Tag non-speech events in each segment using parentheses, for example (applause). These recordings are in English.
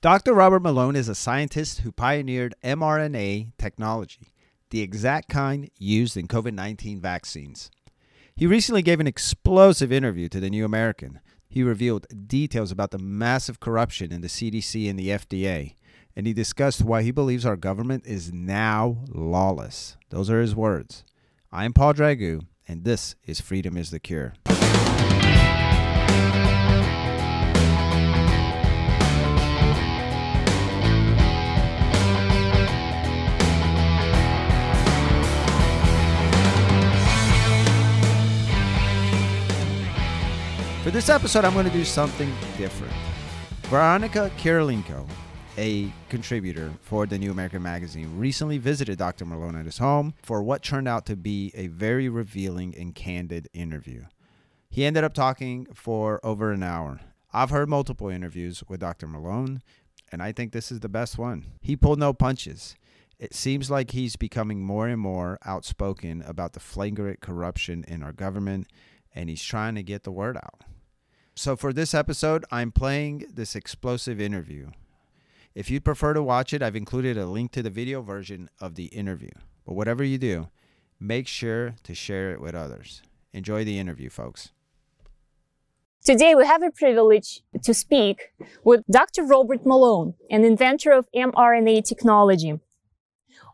Dr. Robert Malone is a scientist who pioneered mRNA technology, the exact kind used in COVID 19 vaccines. He recently gave an explosive interview to the New American. He revealed details about the massive corruption in the CDC and the FDA, and he discussed why he believes our government is now lawless. Those are his words. I'm Paul Dragu, and this is Freedom is the Cure. For this episode, I'm going to do something different. Veronica Kirilenko, a contributor for the New American Magazine, recently visited Dr. Malone at his home for what turned out to be a very revealing and candid interview. He ended up talking for over an hour. I've heard multiple interviews with Dr. Malone, and I think this is the best one. He pulled no punches. It seems like he's becoming more and more outspoken about the flagrant corruption in our government, and he's trying to get the word out. So, for this episode, I'm playing this explosive interview. If you'd prefer to watch it, I've included a link to the video version of the interview. But whatever you do, make sure to share it with others. Enjoy the interview, folks. Today, we have a privilege to speak with Dr. Robert Malone, an inventor of mRNA technology,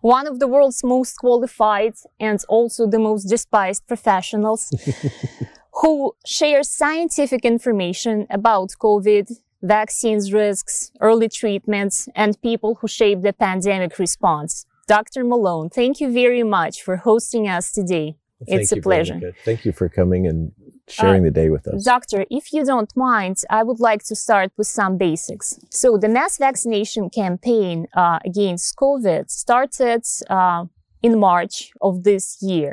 one of the world's most qualified and also the most despised professionals. (laughs) who share scientific information about COVID, vaccines risks, early treatments, and people who shape the pandemic response. Dr. Malone, thank you very much for hosting us today. Thank it's a pleasure. Veronica. Thank you for coming and sharing uh, the day with us. Doctor, if you don't mind, I would like to start with some basics. So the mass vaccination campaign uh, against COVID started uh, in March of this year.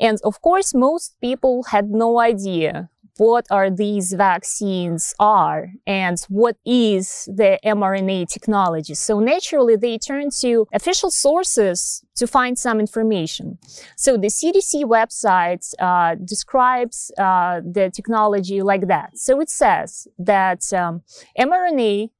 And of course, most people had no idea what are these vaccines are and what is the mRNA technology. So naturally, they turn to official sources to find some information. So the CDC website uh, describes uh, the technology like that. So it says that um, mRNA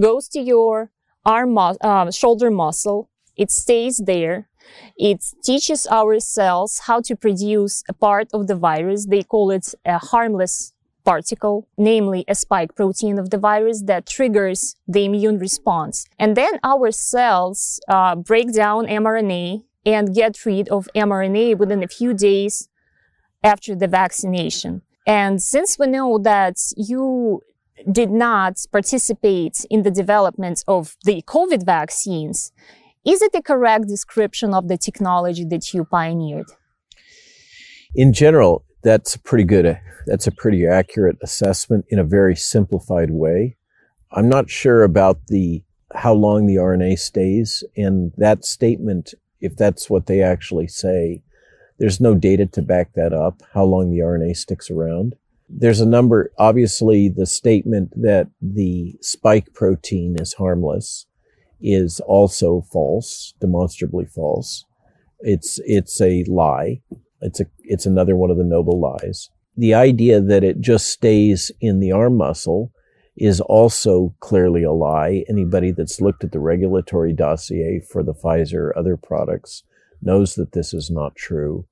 goes to your arm, mu- uh, shoulder muscle. It stays there it teaches our cells how to produce a part of the virus. They call it a harmless particle, namely a spike protein of the virus that triggers the immune response. And then our cells uh, break down mRNA and get rid of mRNA within a few days after the vaccination. And since we know that you did not participate in the development of the COVID vaccines, is it a correct description of the technology that you pioneered? In general, that's a pretty good. That's a pretty accurate assessment in a very simplified way. I'm not sure about the how long the RNA stays, and that statement, if that's what they actually say, there's no data to back that up. How long the RNA sticks around. There's a number. Obviously, the statement that the spike protein is harmless is also false, demonstrably false. It's, it's a lie. It's a, it's another one of the noble lies. The idea that it just stays in the arm muscle is also clearly a lie. Anybody that's looked at the regulatory dossier for the Pfizer other products knows that this is not true.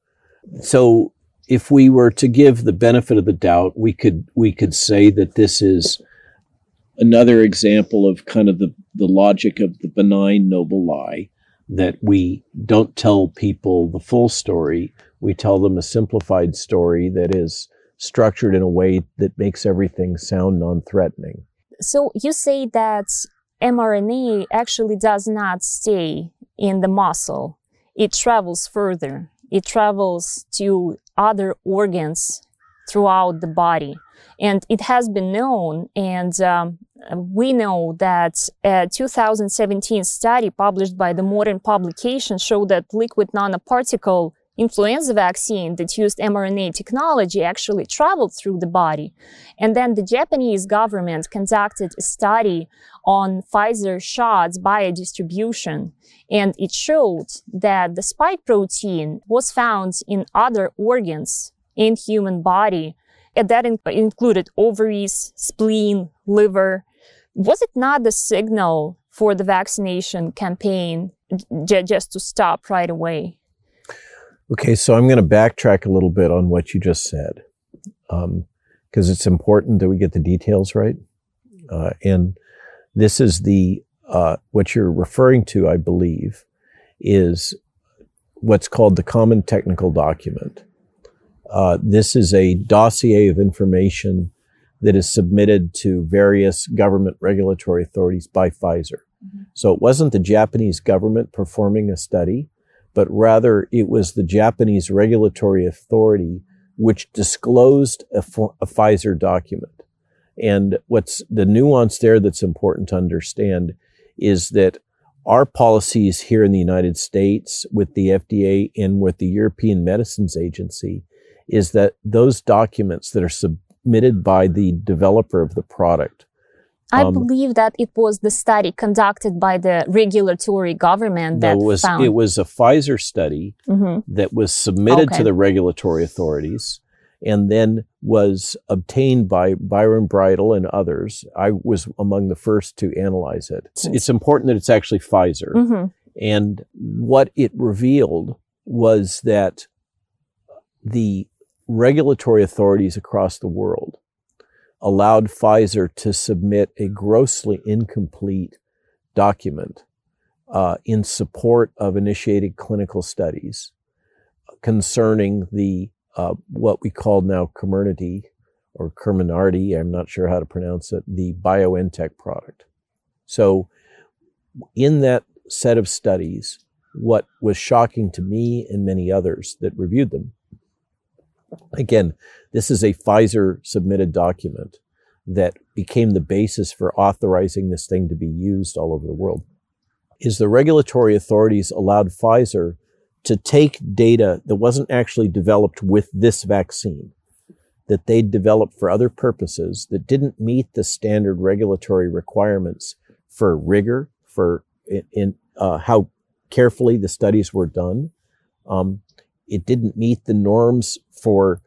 So if we were to give the benefit of the doubt, we could, we could say that this is another example of kind of the, the logic of the benign noble lie that we don't tell people the full story. We tell them a simplified story that is structured in a way that makes everything sound non threatening. So you say that mRNA actually does not stay in the muscle, it travels further, it travels to other organs throughout the body. And it has been known, and um, we know that a 2017 study published by the Moderna Publication showed that lipid nanoparticle influenza vaccine that used mRNA technology actually traveled through the body. And then the Japanese government conducted a study on Pfizer shots biodistribution. And it showed that the spike protein was found in other organs in human body. And that in- included ovaries, spleen, liver, Was it not the signal for the vaccination campaign j- just to stop right away? Okay, so I'm going to backtrack a little bit on what you just said, because um, it's important that we get the details right. Uh, and this is the uh, what you're referring to, I believe, is what's called the Common Technical Document. Uh, this is a dossier of information that is submitted to various government regulatory authorities by Pfizer. Mm-hmm. So it wasn't the Japanese government performing a study, but rather it was the Japanese regulatory authority which disclosed a, a Pfizer document. And what's the nuance there that's important to understand is that our policies here in the United States with the FDA and with the European Medicines Agency is that those documents that are submitted by the developer of the product. I um, believe that it was the study conducted by the regulatory government that it was, found. It was a Pfizer study mm-hmm. that was submitted okay. to the regulatory authorities and then was obtained by Byron Bridle and others. I was among the first to analyze it. It's, it's important that it's actually Pfizer. Mm-hmm. And what it revealed was that the regulatory authorities across the world allowed Pfizer to submit a grossly incomplete document uh, in support of initiated clinical studies concerning the uh, what we call now Comirnaty or Comirnaty, I'm not sure how to pronounce it, the BioNTech product. So, in that set of studies, what was shocking to me and many others that reviewed them, again, this is a Pfizer submitted document that became the basis for authorizing this thing to be used all over the world, is the regulatory authorities allowed Pfizer to take data that wasn't actually developed with this vaccine, that they'd developed for other purposes that didn't meet the standard regulatory requirements for rigor, for in, in uh, how carefully the studies were done. Um, it didn't meet the norms for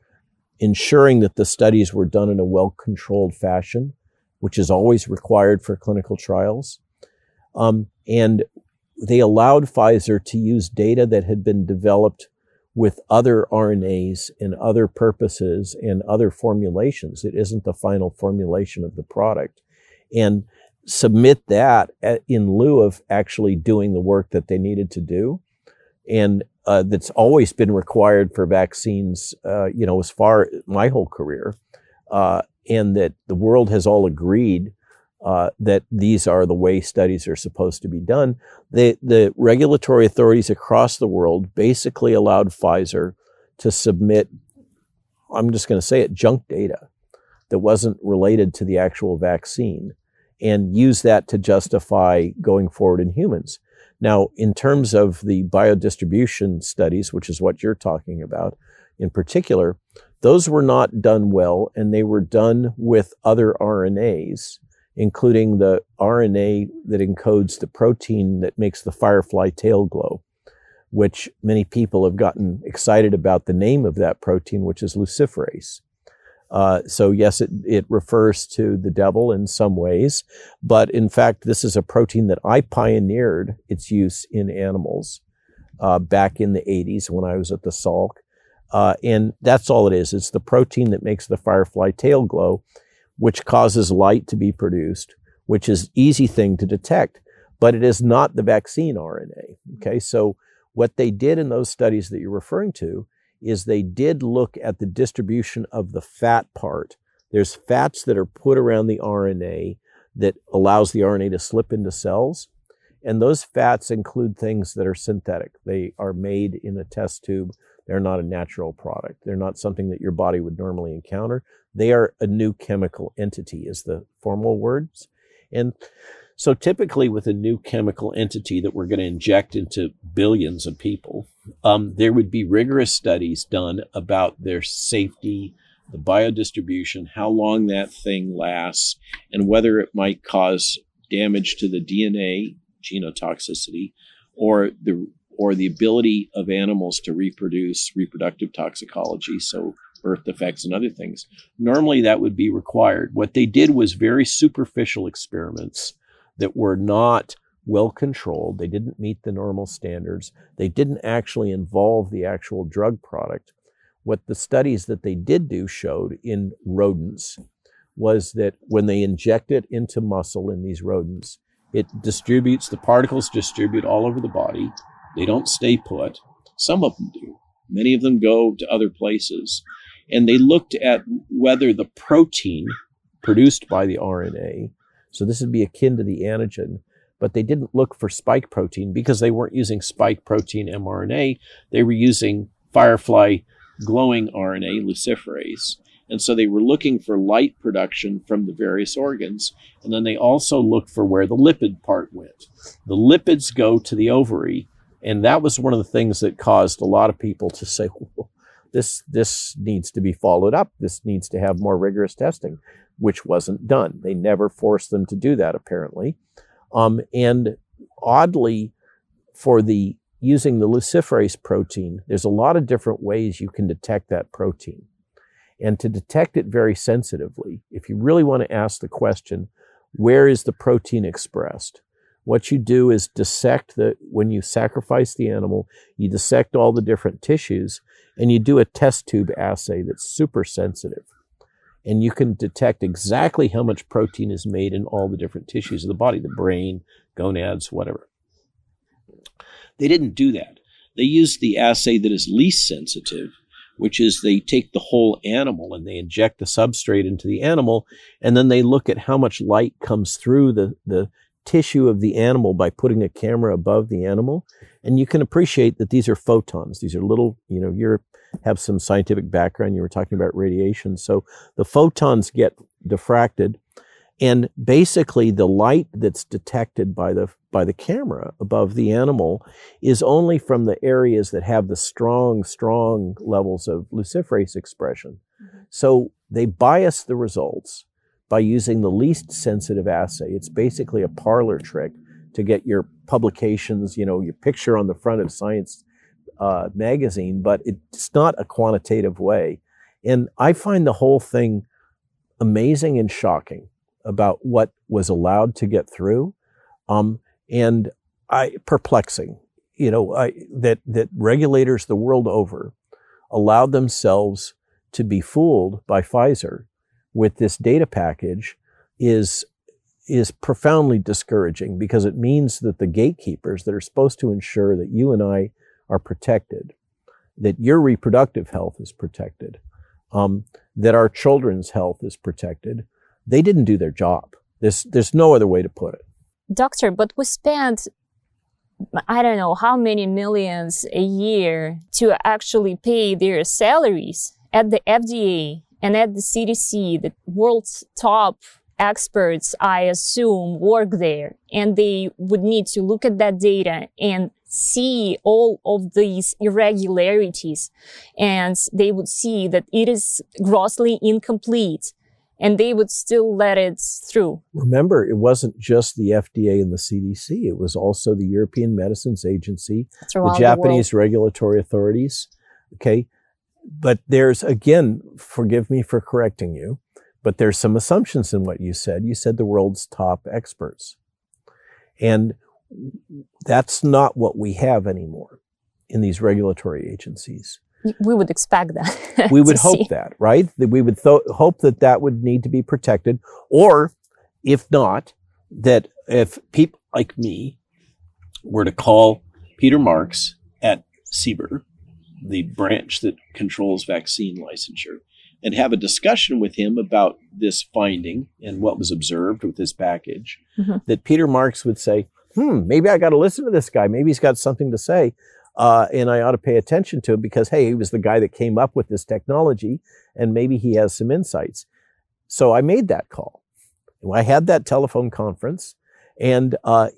ensuring that the studies were done in a well-controlled fashion, which is always required for clinical trials. Um, and they allowed Pfizer to use data that had been developed with other RNAs and other purposes and other formulations. It isn't the final formulation of the product. And submit that in lieu of actually doing the work that they needed to do. And uh, that's always been required for vaccines, uh, you know, as far my whole career. Uh, and that the world has all agreed uh, that these are the way studies are supposed to be done. The, the regulatory authorities across the world basically allowed Pfizer to submit, I'm just going to say it, junk data that wasn't related to the actual vaccine and use that to justify going forward in humans. Now, in terms of the biodistribution studies, which is what you're talking about in particular, those were not done well and they were done with other RNAs including the RNA that encodes the protein that makes the firefly tail glow, which many people have gotten excited about the name of that protein, which is luciferase. Uh, so yes, it, it refers to the devil in some ways, but in fact, this is a protein that I pioneered its use in animals uh, back in the 80s when I was at the Salk. Uh, and that's all it is. It's the protein that makes the firefly tail glow which causes light to be produced, which is easy thing to detect, but it is not the vaccine RNA. Okay, so what they did in those studies that you're referring to is they did look at the distribution of the fat part. There's fats that are put around the RNA that allows the RNA to slip into cells. And those fats include things that are synthetic. They are made in a test tube. They're not a natural product. They're not something that your body would normally encounter. They are a new chemical entity, is the formal words. And so typically with a new chemical entity that we're going to inject into billions of people, um, there would be rigorous studies done about their safety, the biodistribution, how long that thing lasts, and whether it might cause damage to the DNA, genotoxicity, or the or the ability of animals to reproduce reproductive toxicology. So birth defects and other things. Normally, that would be required. What they did was very superficial experiments that were not well controlled. They didn't meet the normal standards. They didn't actually involve the actual drug product. What the studies that they did do showed in rodents was that when they inject it into muscle in these rodents, it distributes, the particles distribute all over the body. They don't stay put. Some of them do. Many of them go to other places. And they looked at whether the protein produced by the RNA, so this would be akin to the antigen, but they didn't look for spike protein because they weren't using spike protein mRNA. They were using firefly glowing RNA, luciferase. And so they were looking for light production from the various organs. And then they also looked for where the lipid part went. The lipids go to the ovary. And that was one of the things that caused a lot of people to say, (laughs) this, this needs to be followed up. This needs to have more rigorous testing, which wasn't done. They never forced them to do that, apparently. Um, and oddly, for the using the luciferase protein, there's a lot of different ways you can detect that protein. And to detect it very sensitively, if you really want to ask the question, where is the protein expressed? What you do is dissect the, when you sacrifice the animal, you dissect all the different tissues and you do a test tube assay that's super sensitive. And you can detect exactly how much protein is made in all the different tissues of the body, the brain, gonads, whatever. They didn't do that. They used the assay that is least sensitive, which is they take the whole animal and they inject the substrate into the animal, and then they look at how much light comes through the, the tissue of the animal by putting a camera above the animal. And you can appreciate that these are photons. These are little, you know, you have some scientific background. You were talking about radiation. So the photons get diffracted and basically the light that's detected by the by the camera above the animal is only from the areas that have the strong strong levels of luciferase expression mm-hmm. so they bias the results by using the least sensitive assay it's basically a parlor trick to get your publications you know your picture on the front of science uh, magazine but it's not a quantitative way and i find the whole thing amazing and shocking about what was allowed to get through, um, and I perplexing. You know I, that that regulators the world over allowed themselves to be fooled by Pfizer with this data package is is profoundly discouraging because it means that the gatekeepers that are supposed to ensure that you and I are protected, that your reproductive health is protected, um, that our children's health is protected, they didn't do their job. There's, there's no other way to put it. Doctor, but we spent, I don't know how many millions a year to actually pay their salaries at the FDA and at the CDC, the world's top experts, I assume, work there and they would need to look at that data and see all of these irregularities and they would see that it is grossly incomplete and they would still let it through. Remember, it wasn't just the FDA and the CDC, it was also the European Medicines Agency, the Japanese the regulatory authorities. Okay. But there's, again, forgive me for correcting you, but there's some assumptions in what you said. You said the world's top experts. And that's not what we have anymore in these regulatory agencies we would expect that. (laughs) we would hope see. that, right? That we would th- hope that that would need to be protected, or if not, that if people like me were to call Peter Marks at CBER, the branch that controls vaccine licensure, and have a discussion with him about this finding and what was observed with this package, mm-hmm. that Peter Marks would say, hmm, maybe I got to listen to this guy. Maybe he's got something to say. Uh, and I ought to pay attention to him because, hey, he was the guy that came up with this technology and maybe he has some insights. So I made that call. I had that telephone conference and uh,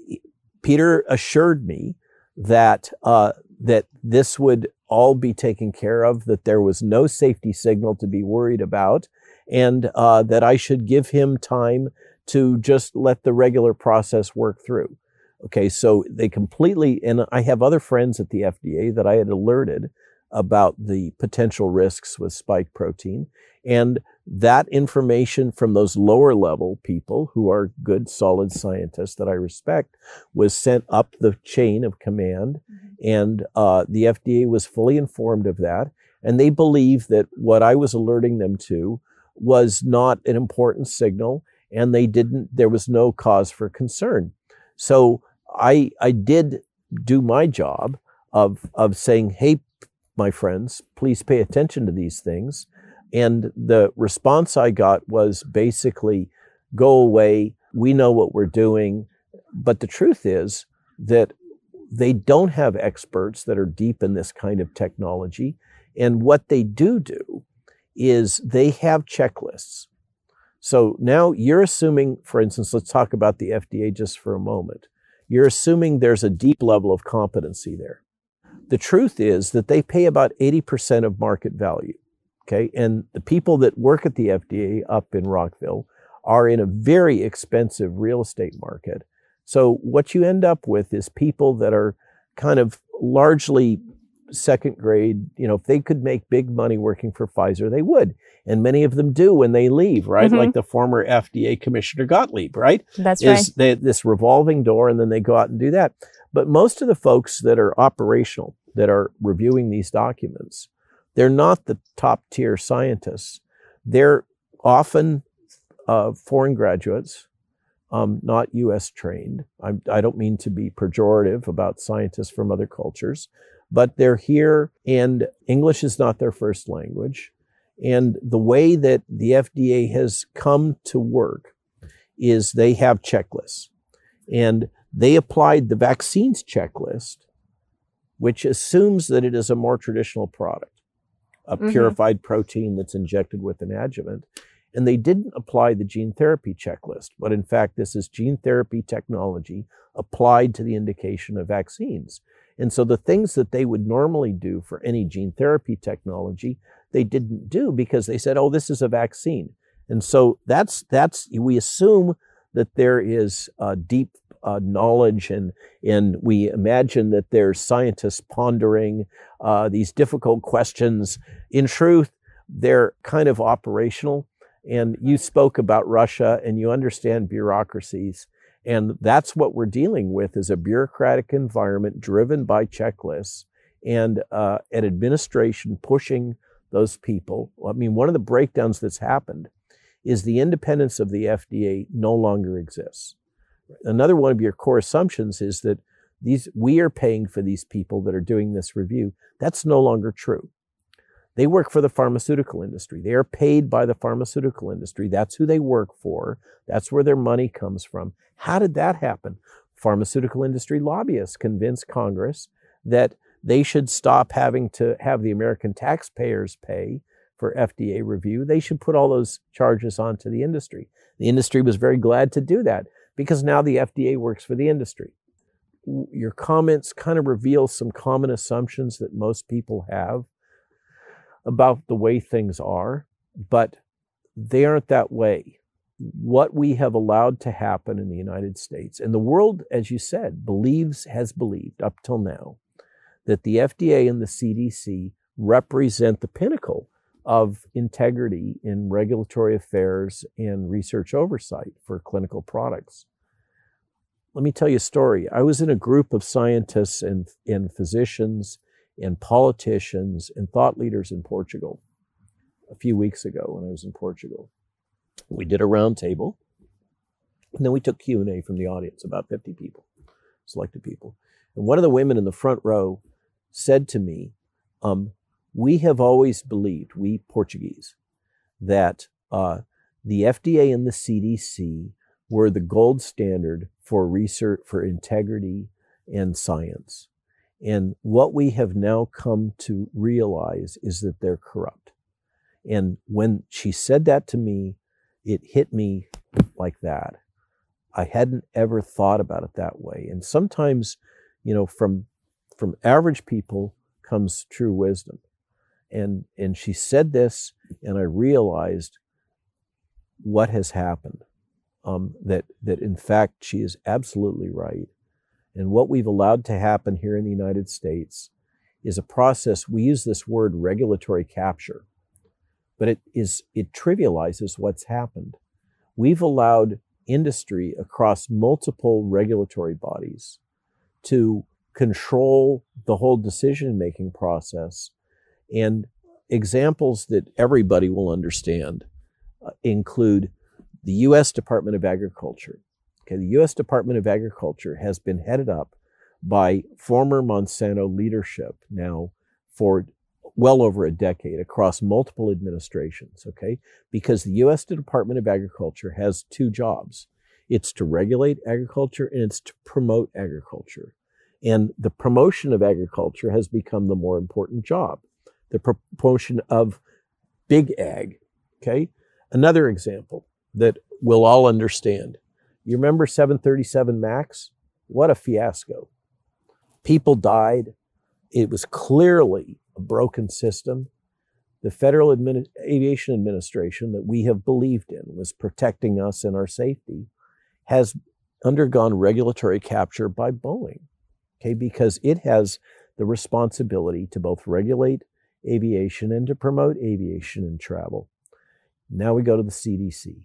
Peter assured me that, uh, that this would all be taken care of, that there was no safety signal to be worried about, and uh, that I should give him time to just let the regular process work through. Okay, so they completely, and I have other friends at the FDA that I had alerted about the potential risks with spike protein. And that information from those lower level people who are good, solid scientists that I respect was sent up the chain of command. Mm-hmm. And uh, the FDA was fully informed of that. And they believed that what I was alerting them to was not an important signal. And they didn't, there was no cause for concern. So I, I did do my job of, of saying, hey, my friends, please pay attention to these things. And the response I got was basically, go away. We know what we're doing. But the truth is that they don't have experts that are deep in this kind of technology. And what they do do is they have checklists. So now you're assuming, for instance, let's talk about the FDA just for a moment. You're assuming there's a deep level of competency there. The truth is that they pay about 80% of market value. Okay. And the people that work at the FDA up in Rockville are in a very expensive real estate market. So what you end up with is people that are kind of largely second grade. You know, if they could make big money working for Pfizer, they would. And many of them do when they leave, right? Mm-hmm. Like the former FDA Commissioner Gottlieb, right? That's is right. They, this revolving door, and then they go out and do that. But most of the folks that are operational, that are reviewing these documents, they're not the top tier scientists. They're often uh, foreign graduates, um, not US trained. I'm, I do not mean to be pejorative about scientists from other cultures, but they're here and English is not their first language. And the way that the FDA has come to work is they have checklists. And they applied the vaccines checklist which assumes that it is a more traditional product, a mm-hmm. purified protein that's injected with an adjuvant. And they didn't apply the gene therapy checklist, but in fact, this is gene therapy technology applied to the indication of vaccines. And so the things that they would normally do for any gene therapy technology, they didn't do because they said, oh, this is a vaccine. And so that's, that's, we assume that there is a deep uh, knowledge and and we imagine that there's scientists pondering uh, these difficult questions. In truth, they're kind of operational. And you spoke about Russia and you understand bureaucracies. And that's what we're dealing with is a bureaucratic environment driven by checklists and uh, an administration pushing those people. I mean, one of the breakdowns that's happened is the independence of the FDA no longer exists. Another one of your core assumptions is that these we are paying for these people that are doing this review. That's no longer true. They work for the pharmaceutical industry. They are paid by the pharmaceutical industry. That's who they work for. That's where their money comes from. How did that happen? Pharmaceutical industry lobbyists convinced Congress that they should stop having to have the American taxpayers pay for FDA review. They should put all those charges onto the industry. The industry was very glad to do that because now the FDA works for the industry. Your comments kind of reveal some common assumptions that most people have about the way things are, but they aren't that way. What we have allowed to happen in the United States, and the world, as you said, believes, has believed up till now, that the FDA and the CDC represent the pinnacle of integrity in regulatory affairs and research oversight for clinical products. Let me tell you a story. I was in a group of scientists and, and physicians and politicians and thought leaders in Portugal a few weeks ago when I was in Portugal. We did a roundtable, and then we took Q&A from the audience, about 50 people, selected people. And one of the women in the front row said to me, um, we have always believed, we Portuguese, that uh, the FDA and the CDC were the gold standard for research, for integrity and science. And what we have now come to realize is that they're corrupt. And when she said that to me, it hit me like that. I hadn't ever thought about it that way. And sometimes, you know, from from average people comes true wisdom and and she said this and i realized what has happened um, that that in fact she is absolutely right and what we've allowed to happen here in the united states is a process, we use this word regulatory capture, but it is, it trivializes what's happened. We've allowed industry across multiple regulatory bodies to control the whole decision making process. And examples that everybody will understand uh, include the U.S. Department of Agriculture. Okay, the U.S. Department of Agriculture has been headed up by former Monsanto leadership now for well over a decade across multiple administrations, okay? Because the U.S. Department of Agriculture has two jobs. It's to regulate agriculture and it's to promote agriculture. And the promotion of agriculture has become the more important job. The promotion of big ag, okay? Another example that we'll all understand. You remember 737 MAX? What a fiasco. People died. It was clearly a broken system. The Federal Aviation Administration that we have believed in was protecting us and our safety has undergone regulatory capture by Boeing, okay, because it has the responsibility to both regulate aviation and to promote aviation and travel. Now we go to the CDC.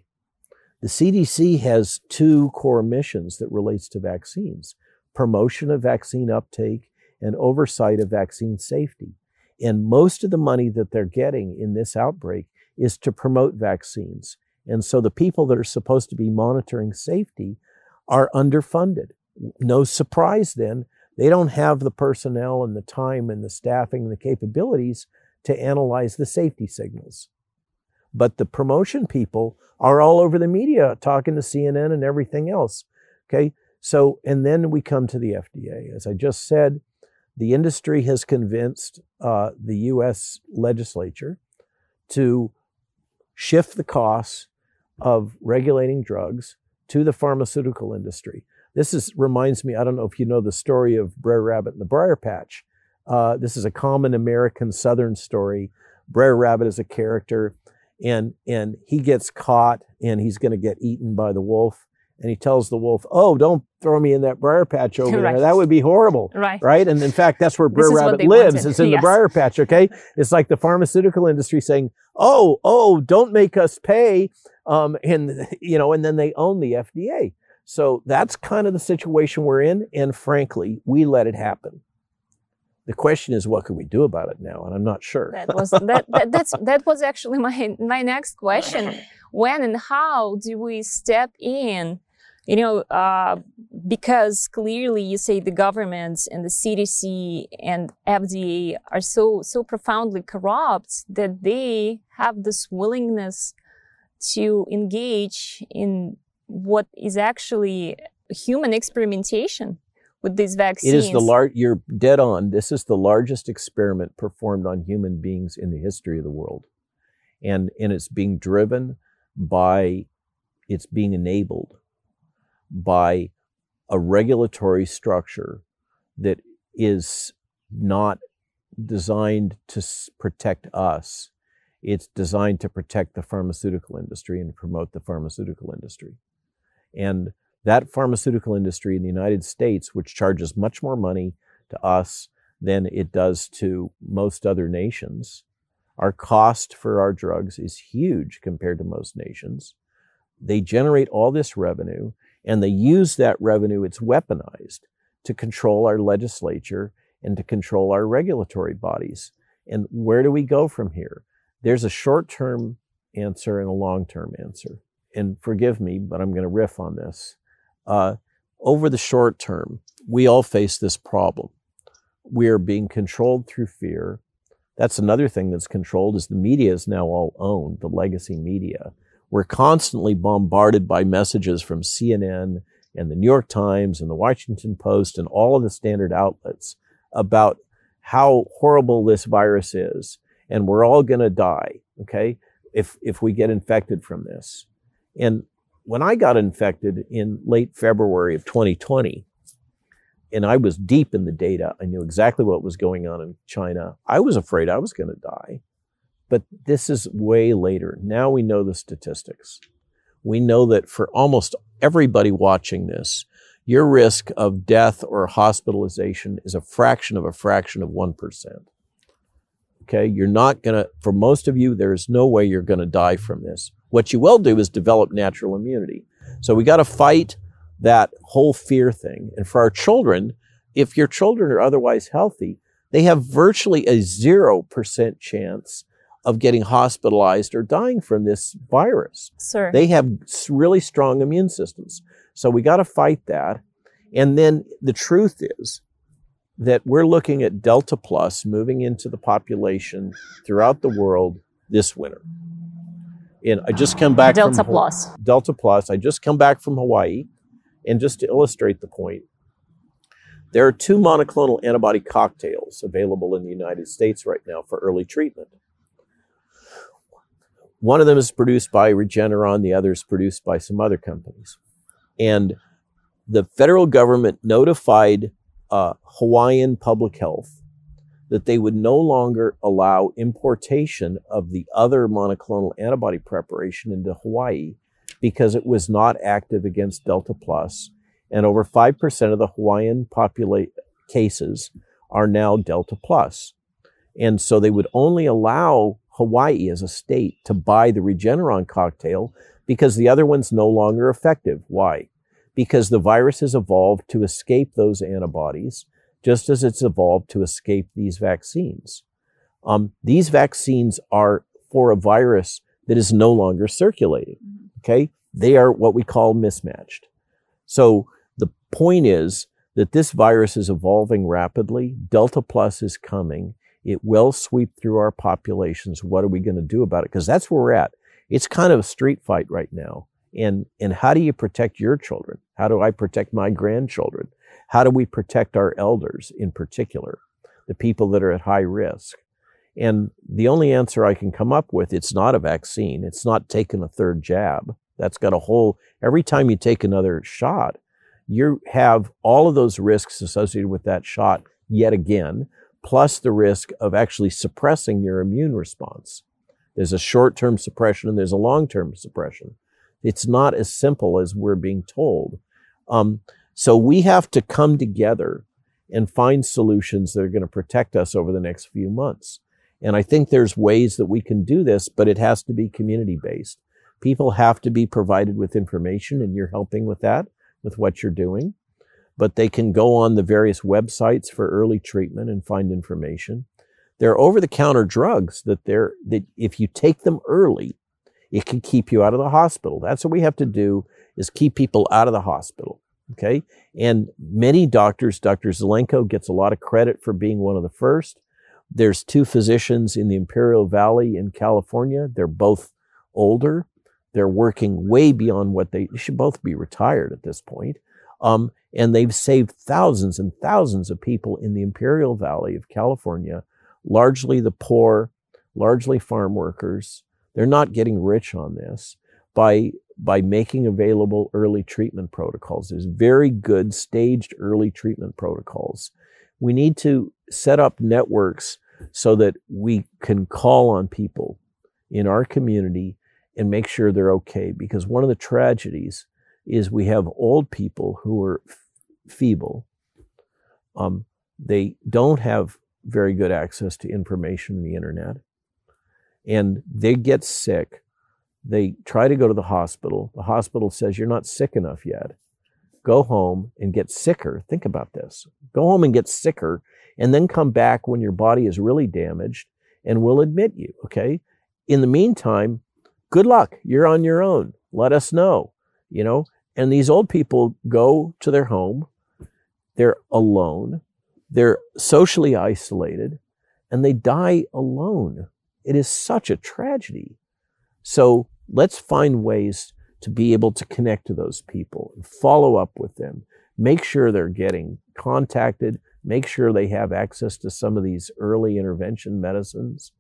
The CDC has two core missions that relates to vaccines promotion of vaccine uptake and oversight of vaccine safety. And most of the money that they're getting in this outbreak is to promote vaccines. And so the people that are supposed to be monitoring safety are underfunded. No surprise then, they don't have the personnel and the time and the staffing and the capabilities to analyze the safety signals. But the promotion people are all over the media talking to CNN and everything else. Okay. So, and then we come to the FDA. As I just said, the industry has convinced uh, the US legislature to shift the costs of regulating drugs to the pharmaceutical industry. This is reminds me. I don't know if you know the story of Brer Rabbit and the Briar Patch. Uh, this is a common American Southern story. Brer Rabbit is a character and and he gets caught and he's going to get eaten by the wolf. And he tells the wolf oh don't throw me in that briar patch over right. there. That would be horrible. Right. Right? And in fact that's where brer rabbit lives wanted. is in yes. the briar patch okay? It's like the pharmaceutical industry saying oh oh don't make us pay um, and you know and then they own the fda so that's kind of the situation we're in and frankly we let it happen the question is, what can we do about it now? And I'm not sure. that was that, that that's that was actually my my next question. When and how do we step in? You know, uh, because clearly you say the governments and the CDC and FDA are so so profoundly corrupt that they have this willingness to engage in what is actually human experimentation with these vaccines. It is the large. You're dead on. This is the largest experiment performed on human beings in the history of the world, and and it's being driven by, it's being enabled by a regulatory structure that is not designed to protect us. It's designed to protect the pharmaceutical industry and promote the pharmaceutical industry. And that pharmaceutical industry in the United States, which charges much more money to us than it does to most other nations, our cost for our drugs is huge compared to most nations. They generate all this revenue and they use that revenue, it's weaponized to control our legislature and to control our regulatory bodies. And where do we go from here? There's a short term answer and a long term answer. And forgive me, but I'm going to riff on this. Uh, over the short term, we all face this problem. We are being controlled through fear. That's another thing that's controlled is the media is now all owned, the legacy media. We're constantly bombarded by messages from CNN and the New York Times and the Washington Post and all of the standard outlets about how horrible this virus is. And we're all going to die, okay, if, if we get infected from this. And when I got infected in late February of 2020, and I was deep in the data, I knew exactly what was going on in China. I was afraid I was going to die. But this is way later. Now we know the statistics. We know that for almost everybody watching this, your risk of death or hospitalization is a fraction of a fraction of 1%. Okay, you're not going to, for most of you, there is no way you're going to die from this. What you will do is develop natural immunity. So we got to fight that whole fear thing. And for our children, if your children are otherwise healthy, they have virtually a 0% chance of getting hospitalized or dying from this virus. Sir. They have really strong immune systems. So we got to fight that. And then the truth is that we're looking at Delta Plus moving into the population throughout the world this winter. And I just come back Delta from Plus. Delta Plus. I just come back from Hawaii. And just to illustrate the point, there are two monoclonal antibody cocktails available in the United States right now for early treatment. One of them is produced by Regeneron, the other is produced by some other companies. And the federal government notified uh, Hawaiian Public Health that they would no longer allow importation of the other monoclonal antibody preparation into Hawaii because it was not active against Delta Plus, and over 5% of the Hawaiian populate cases are now Delta Plus. And so they would only allow Hawaii as a state to buy the Regeneron cocktail because the other one's no longer effective. Why? Because the virus has evolved to escape those antibodies, just as it's evolved to escape these vaccines. Um, these vaccines are for a virus that is no longer circulating. Okay? They are what we call mismatched. So the point is that this virus is evolving rapidly. Delta Plus is coming. It will sweep through our populations. What are we going to do about it? Because that's where we're at. It's kind of a street fight right now. And, and how do you protect your children? How do I protect my grandchildren? How do we protect our elders in particular, the people that are at high risk? And the only answer I can come up with, it's not a vaccine. It's not taking a third jab. That's got a whole, every time you take another shot, you have all of those risks associated with that shot yet again, plus the risk of actually suppressing your immune response. There's a short term suppression and there's a long term suppression. It's not as simple as we're being told. Um, so we have to come together and find solutions that are going to protect us over the next few months. And I think there's ways that we can do this, but it has to be community based. People have to be provided with information, and you're helping with that, with what you're doing. But they can go on the various websites for early treatment and find information. There are over the counter drugs that they're, that if you take them early, it can keep you out of the hospital. That's what we have to do is keep people out of the hospital. Okay. And many doctors, Dr. Zelenko gets a lot of credit for being one of the first. There's two physicians in the Imperial Valley in California. They're both older. They're working way beyond what they, they should both be retired at this point. Um, and they've saved thousands and thousands of people in the Imperial Valley of California, largely the poor, largely farm workers. They're not getting rich on this by by making available early treatment protocols. There's very good staged early treatment protocols. We need to set up networks so that we can call on people in our community and make sure they're okay. Because one of the tragedies is we have old people who are feeble. Um, they don't have very good access to information in the internet, and they get sick. They try to go to the hospital. The hospital says, You're not sick enough yet. Go home and get sicker. Think about this. Go home and get sicker, and then come back when your body is really damaged, and we'll admit you, okay? In the meantime, good luck. You're on your own. Let us know, you know? And these old people go to their home, they're alone, they're socially isolated, and they die alone. It is such a tragedy. So let's find ways to be able to connect to those people and follow up with them. Make sure they're getting contacted. Make sure they have access to some of these early intervention medicines.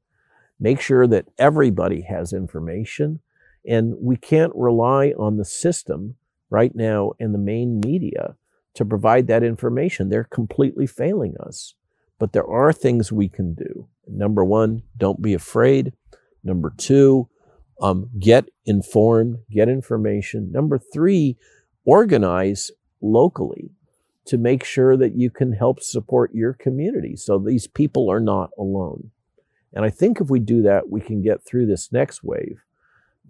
Make sure that everybody has information. And we can't rely on the system right now and the main media to provide that information. They're completely failing us. But there are things we can do. Number one, don't be afraid. Number two, um, get informed, get information. Number three, organize locally to make sure that you can help support your community so these people are not alone. And I think if we do that, we can get through this next wave.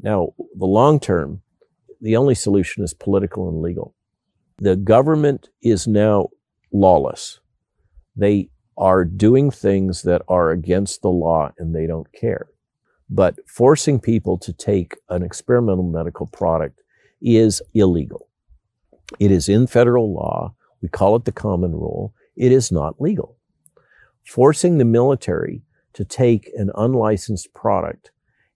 Now, the long term, the only solution is political and legal. The government is now lawless. They are doing things that are against the law and they don't care. But forcing people to take an experimental medical product is illegal. It is in federal law. We call it the common rule. It is not legal. Forcing the military to take an unlicensed product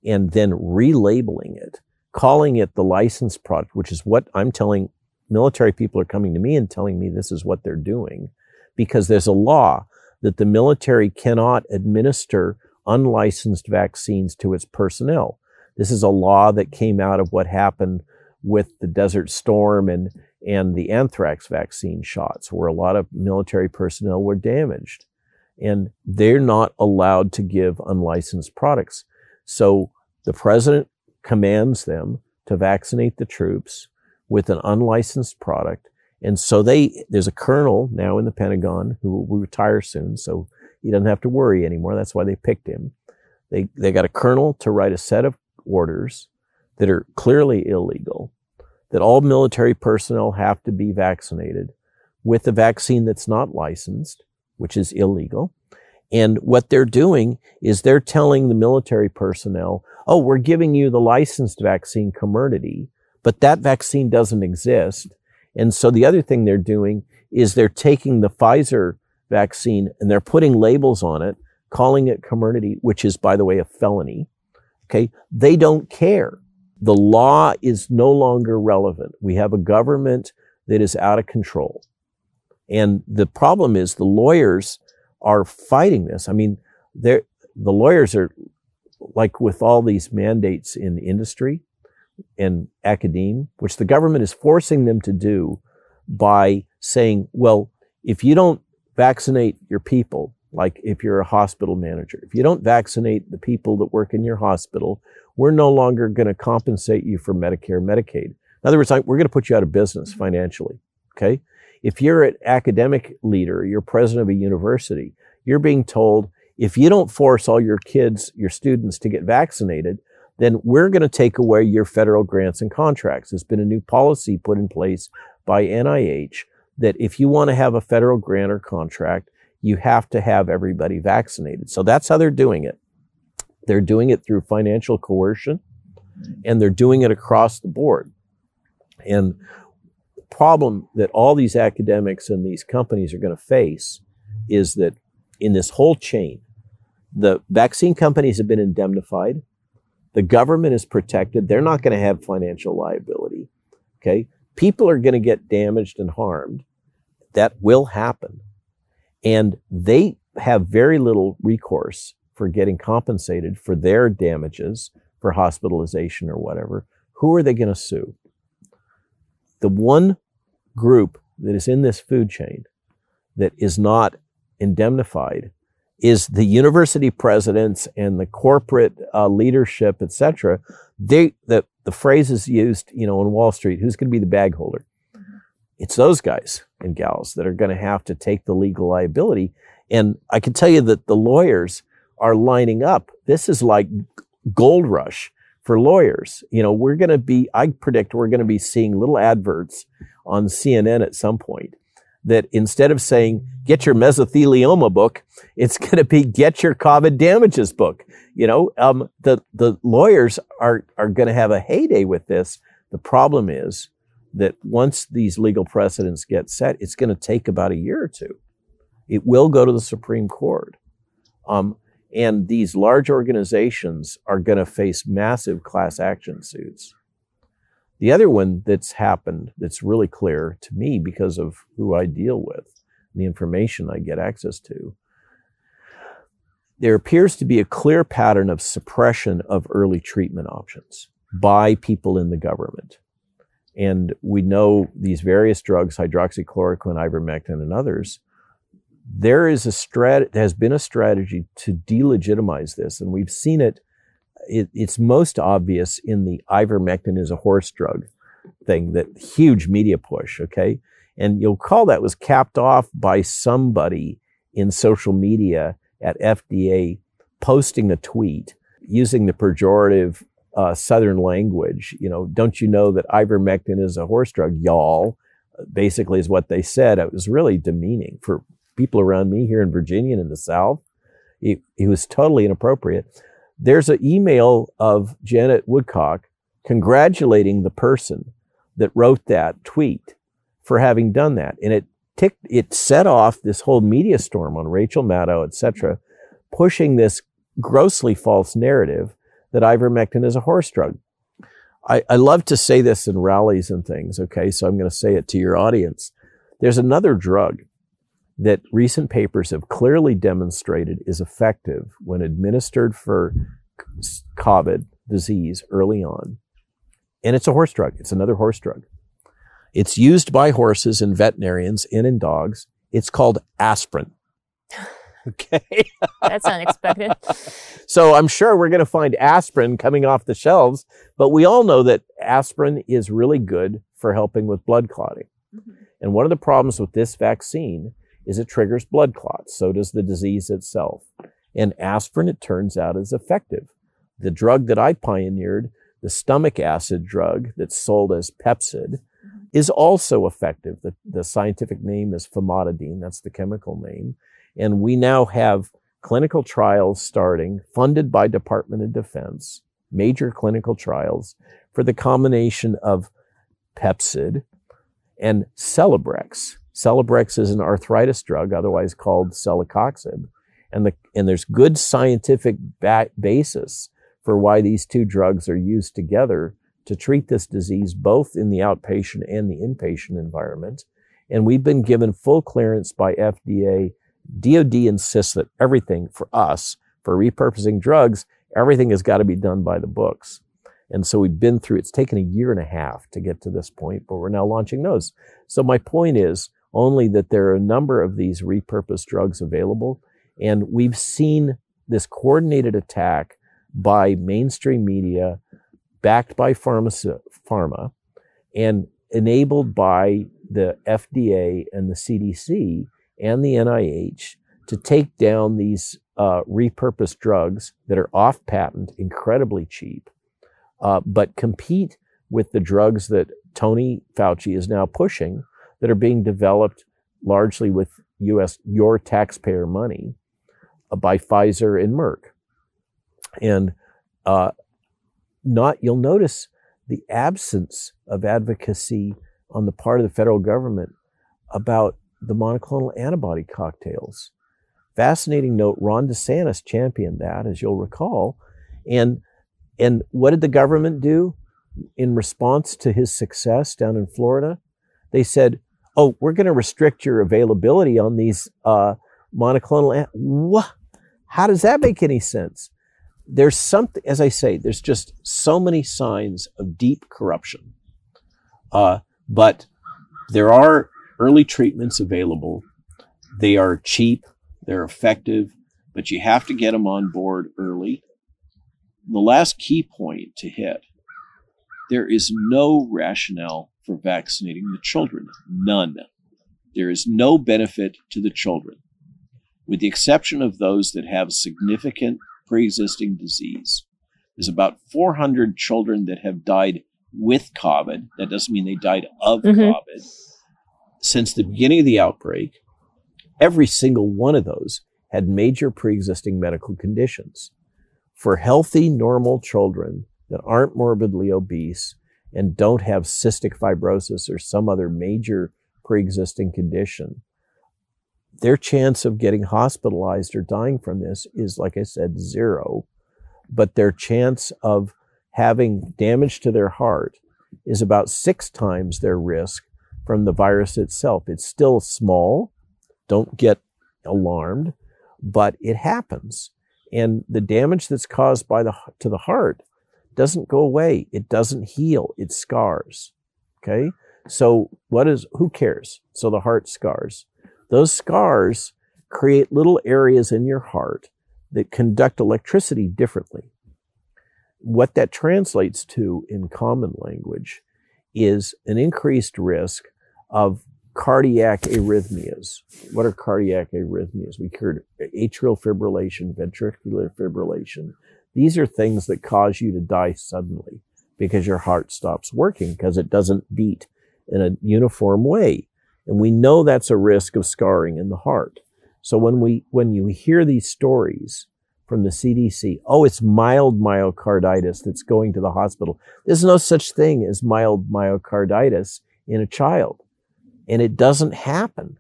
and then relabeling it, calling it the licensed product, which is what I'm telling military people are coming to me and telling me this is what they're doing because there's a law that the military cannot administer unlicensed vaccines to its personnel. This is a law that came out of what happened with the Desert Storm and and the anthrax vaccine shots, where a lot of military personnel were damaged. And they're not allowed to give unlicensed products. So the president commands them to vaccinate the troops with an unlicensed product. And so they, there's a colonel now in the Pentagon who will retire soon, so he doesn't have to worry anymore. That's why they picked him. They, they got a colonel to write a set of orders that are clearly illegal that all military personnel have to be vaccinated with a vaccine that's not licensed, which is illegal. And what they're doing is they're telling the military personnel, oh, we're giving you the licensed vaccine Comirnaty, but that vaccine doesn't exist. And so the other thing they're doing is they're taking the Pfizer vaccine and they're putting labels on it, calling it Comirnaty, which is, by the way, a felony. Okay. They don't care the law is no longer relevant. We have a government that is out of control. And the problem is the lawyers are fighting this. I mean, the lawyers are like with all these mandates in industry and academia, which the government is forcing them to do by saying, well, if you don't vaccinate your people, like if you're a hospital manager, if you don't vaccinate the people that work in your hospital, we're no longer going to compensate you for Medicare, Medicaid. In other words, we're going to put you out of business mm-hmm. financially. Okay. If you're an academic leader, you're president of a university, you're being told if you don't force all your kids, your students to get vaccinated, then we're going to take away your federal grants and contracts. There's been a new policy put in place by NIH that if you want to have a federal grant or contract, you have to have everybody vaccinated. So that's how they're doing it. They're doing it through financial coercion and they're doing it across the board. And the problem that all these academics and these companies are going to face is that in this whole chain, the vaccine companies have been indemnified. The government is protected. They're not going to have financial liability. Okay. People are going to get damaged and harmed. That will happen. And they have very little recourse for getting compensated for their damages for hospitalization or whatever, who are they going to sue? The one group that is in this food chain that is not indemnified is the university presidents and the corporate uh, leadership, etc. They the the phrase is used, you know, on Wall Street. Who's going to be the bag holder? Mm-hmm. It's those guys and gals that are going to have to take the legal liability. And I can tell you that the lawyers are lining up. This is like gold rush for lawyers. You know, we're going to be, I predict we're going to be seeing little adverts on CNN at some point that instead of saying, get your mesothelioma book, it's (laughs) going to be get your COVID damages book. You know, um, the, the lawyers are, are going to have a heyday with this. The problem is that once these legal precedents get set, it's going to take about a year or two. It will go to the Supreme Court. Um, and these large organizations are going to face massive class action suits. The other one that's happened that's really clear to me because of who I deal with, the information I get access to, there appears to be a clear pattern of suppression of early treatment options by people in the government. And we know these various drugs, hydroxychloroquine, ivermectin, and others, there is a strat has been a strategy to delegitimize this, and we've seen it, it. It's most obvious in the ivermectin is a horse drug thing, that huge media push. Okay, And you'll call that was capped off by somebody in social media at FDA posting a tweet using the pejorative uh, Southern language. You know, don't you know that ivermectin is a horse drug, y'all? Basically, is what they said. It was really demeaning for people around me here in Virginia and in the South. It, it was totally inappropriate. There's an email of Janet Woodcock congratulating the person that wrote that tweet for having done that. And it ticked, it set off this whole media storm on Rachel Maddow, et cetera, pushing this grossly false narrative that ivermectin is a horse drug. I, I love to say this in rallies and things, okay? So I'm going to say it to your audience. There's another drug that recent papers have clearly demonstrated is effective when administered for COVID disease early on. And it's a horse drug. It's another horse drug. It's used by horses and veterinarians and in dogs. It's called aspirin. (laughs) Okay. That's unexpected. (laughs) so I'm sure we're going to find aspirin coming off the shelves, but we all know that aspirin is really good for helping with blood clotting. Mm-hmm. And one of the problems with this vaccine is it triggers blood clots. So does the disease itself. And aspirin, it turns out, is effective. The drug that I pioneered, the stomach acid drug that's sold as Pepcid, mm-hmm. is also effective. The, the scientific name is famotidine. That's the chemical name. And we now have clinical trials starting, funded by Department of Defense, major clinical trials for the combination of Pepcid and Celebrex. Celebrex is an arthritis drug, otherwise called celecoxib. And, the, and there's good scientific ba- basis for why these two drugs are used together to treat this disease, both in the outpatient and the inpatient environment. And we've been given full clearance by FDA. DOD insists that everything for us, for repurposing drugs, everything has got to be done by the books. And so we've been through, it's taken a year and a half to get to this point, but we're now launching those. So my point is, only that there are a number of these repurposed drugs available. And we've seen this coordinated attack by mainstream media, backed by pharma, pharma and enabled by the FDA and the CDC and the NIH to take down these uh, repurposed drugs that are off patent, incredibly cheap, uh, but compete with the drugs that Tony Fauci is now pushing that are being developed largely with US, your taxpayer money uh, by Pfizer and Merck. And uh, not, you'll notice the absence of advocacy on the part of the federal government about the monoclonal antibody cocktails. Fascinating note, Ron DeSantis championed that, as you'll recall. And, and what did the government do in response to his success down in Florida? They said, oh, we're going to restrict your availability on these uh, monoclonal. what? How does that make any sense? There's something, as I say, there's just so many signs of deep corruption. Uh, but there are early treatments available. They are cheap, they're effective, but you have to get them on board early. The last key point to hit there is no rationale for vaccinating the children. None. There is no benefit to the children, with the exception of those that have significant pre existing disease. There's about 400 children that have died with COVID. That doesn't mean they died of mm-hmm. COVID. Since the beginning of the outbreak, every single one of those had major pre existing medical conditions. For healthy, normal children that aren't morbidly obese, and don't have cystic fibrosis or some other major pre-existing condition, their chance of getting hospitalized or dying from this is, like I said, zero. But their chance of having damage to their heart is about six times their risk from the virus itself. It's still small. Don't get alarmed, but it happens. And the damage that's caused by the, to the heart doesn't go away. It doesn't heal. It scars. Okay. So what is, who cares? So the heart scars. Those scars create little areas in your heart that conduct electricity differently. What that translates to in common language is an increased risk of cardiac arrhythmias. What are cardiac arrhythmias? We heard atrial fibrillation, ventricular fibrillation. These are things that cause you to die suddenly because your heart stops working because it doesn't beat in a uniform way. And we know that's a risk of scarring in the heart. So when we, when you hear these stories from the CDC, oh, it's mild myocarditis that's going to the hospital. There's no such thing as mild myocarditis in a child. And it doesn't happen.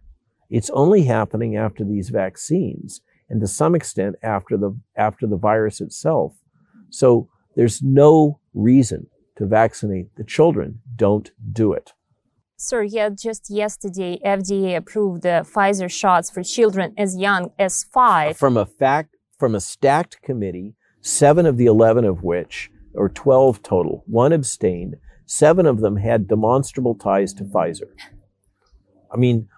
It's only happening after these vaccines and to some extent after the, after the virus itself. So there's no reason to vaccinate the children. Don't do it. Sir, yeah, just yesterday, FDA approved the Pfizer shots for children as young as five. From a fact, from a stacked committee, seven of the 11 of which, or 12 total, one abstained, seven of them had demonstrable ties to Pfizer. I mean,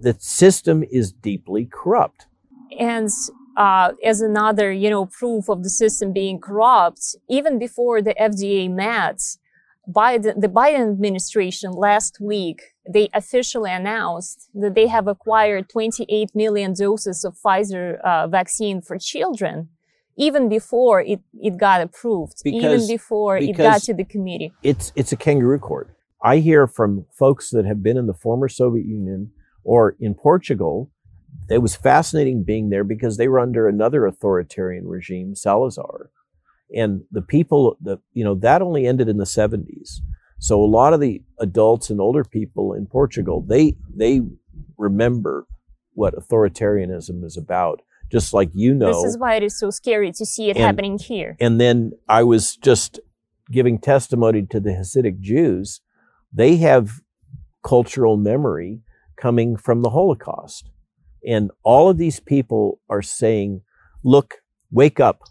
the system is deeply corrupt. And uh, as another, you know, proof of the system being corrupt, even before the FDA met, Biden, the Biden administration last week, they officially announced that they have acquired 28 million doses of Pfizer uh, vaccine for children, even before it, it got approved, because, even before it got to the committee. It's, it's a kangaroo court. I hear from folks that have been in the former Soviet Union or in Portugal. It was fascinating being there because they were under another authoritarian regime, Salazar. And the people that, you know, that only ended in the 70s. So a lot of the adults and older people in Portugal, they, they remember what authoritarianism is about, just like you know. This is why it is so scary to see it and, happening here. And then I was just giving testimony to the Hasidic Jews they have cultural memory coming from the Holocaust. And all of these people are saying, look, wake up.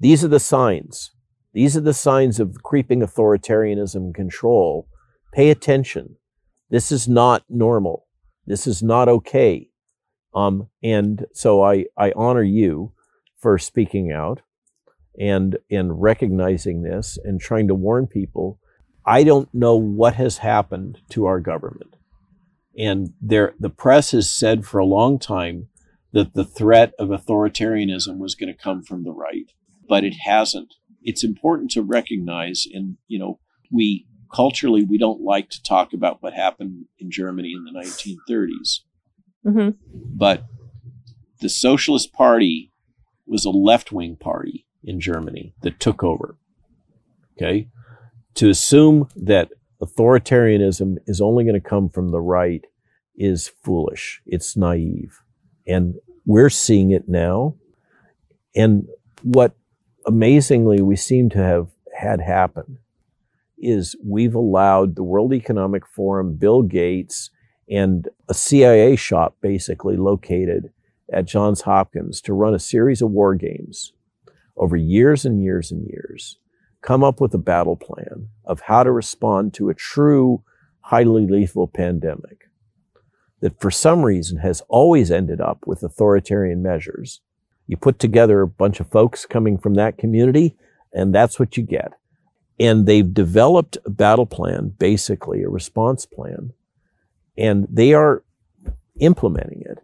These are the signs. These are the signs of creeping authoritarianism and control. Pay attention. This is not normal. This is not okay. Um, and so I, I honor you for speaking out and, and recognizing this and trying to warn people I don't know what has happened to our government. And there, the press has said for a long time that the threat of authoritarianism was going to come from the right, but it hasn't. It's important to recognize, and you know, we culturally we don't like to talk about what happened in Germany in the 1930s, mm-hmm. but the Socialist Party was a left-wing party in Germany that took over. Okay, to assume that authoritarianism is only going to come from the right is foolish. It's naive. And we're seeing it now. And what amazingly we seem to have had happen is we've allowed the World Economic Forum, Bill Gates, and a CIA shop basically located at Johns Hopkins to run a series of war games over years and years and years come up with a battle plan of how to respond to a true, highly lethal pandemic that for some reason has always ended up with authoritarian measures. You put together a bunch of folks coming from that community, and that's what you get. And they've developed a battle plan, basically a response plan, and they are implementing it.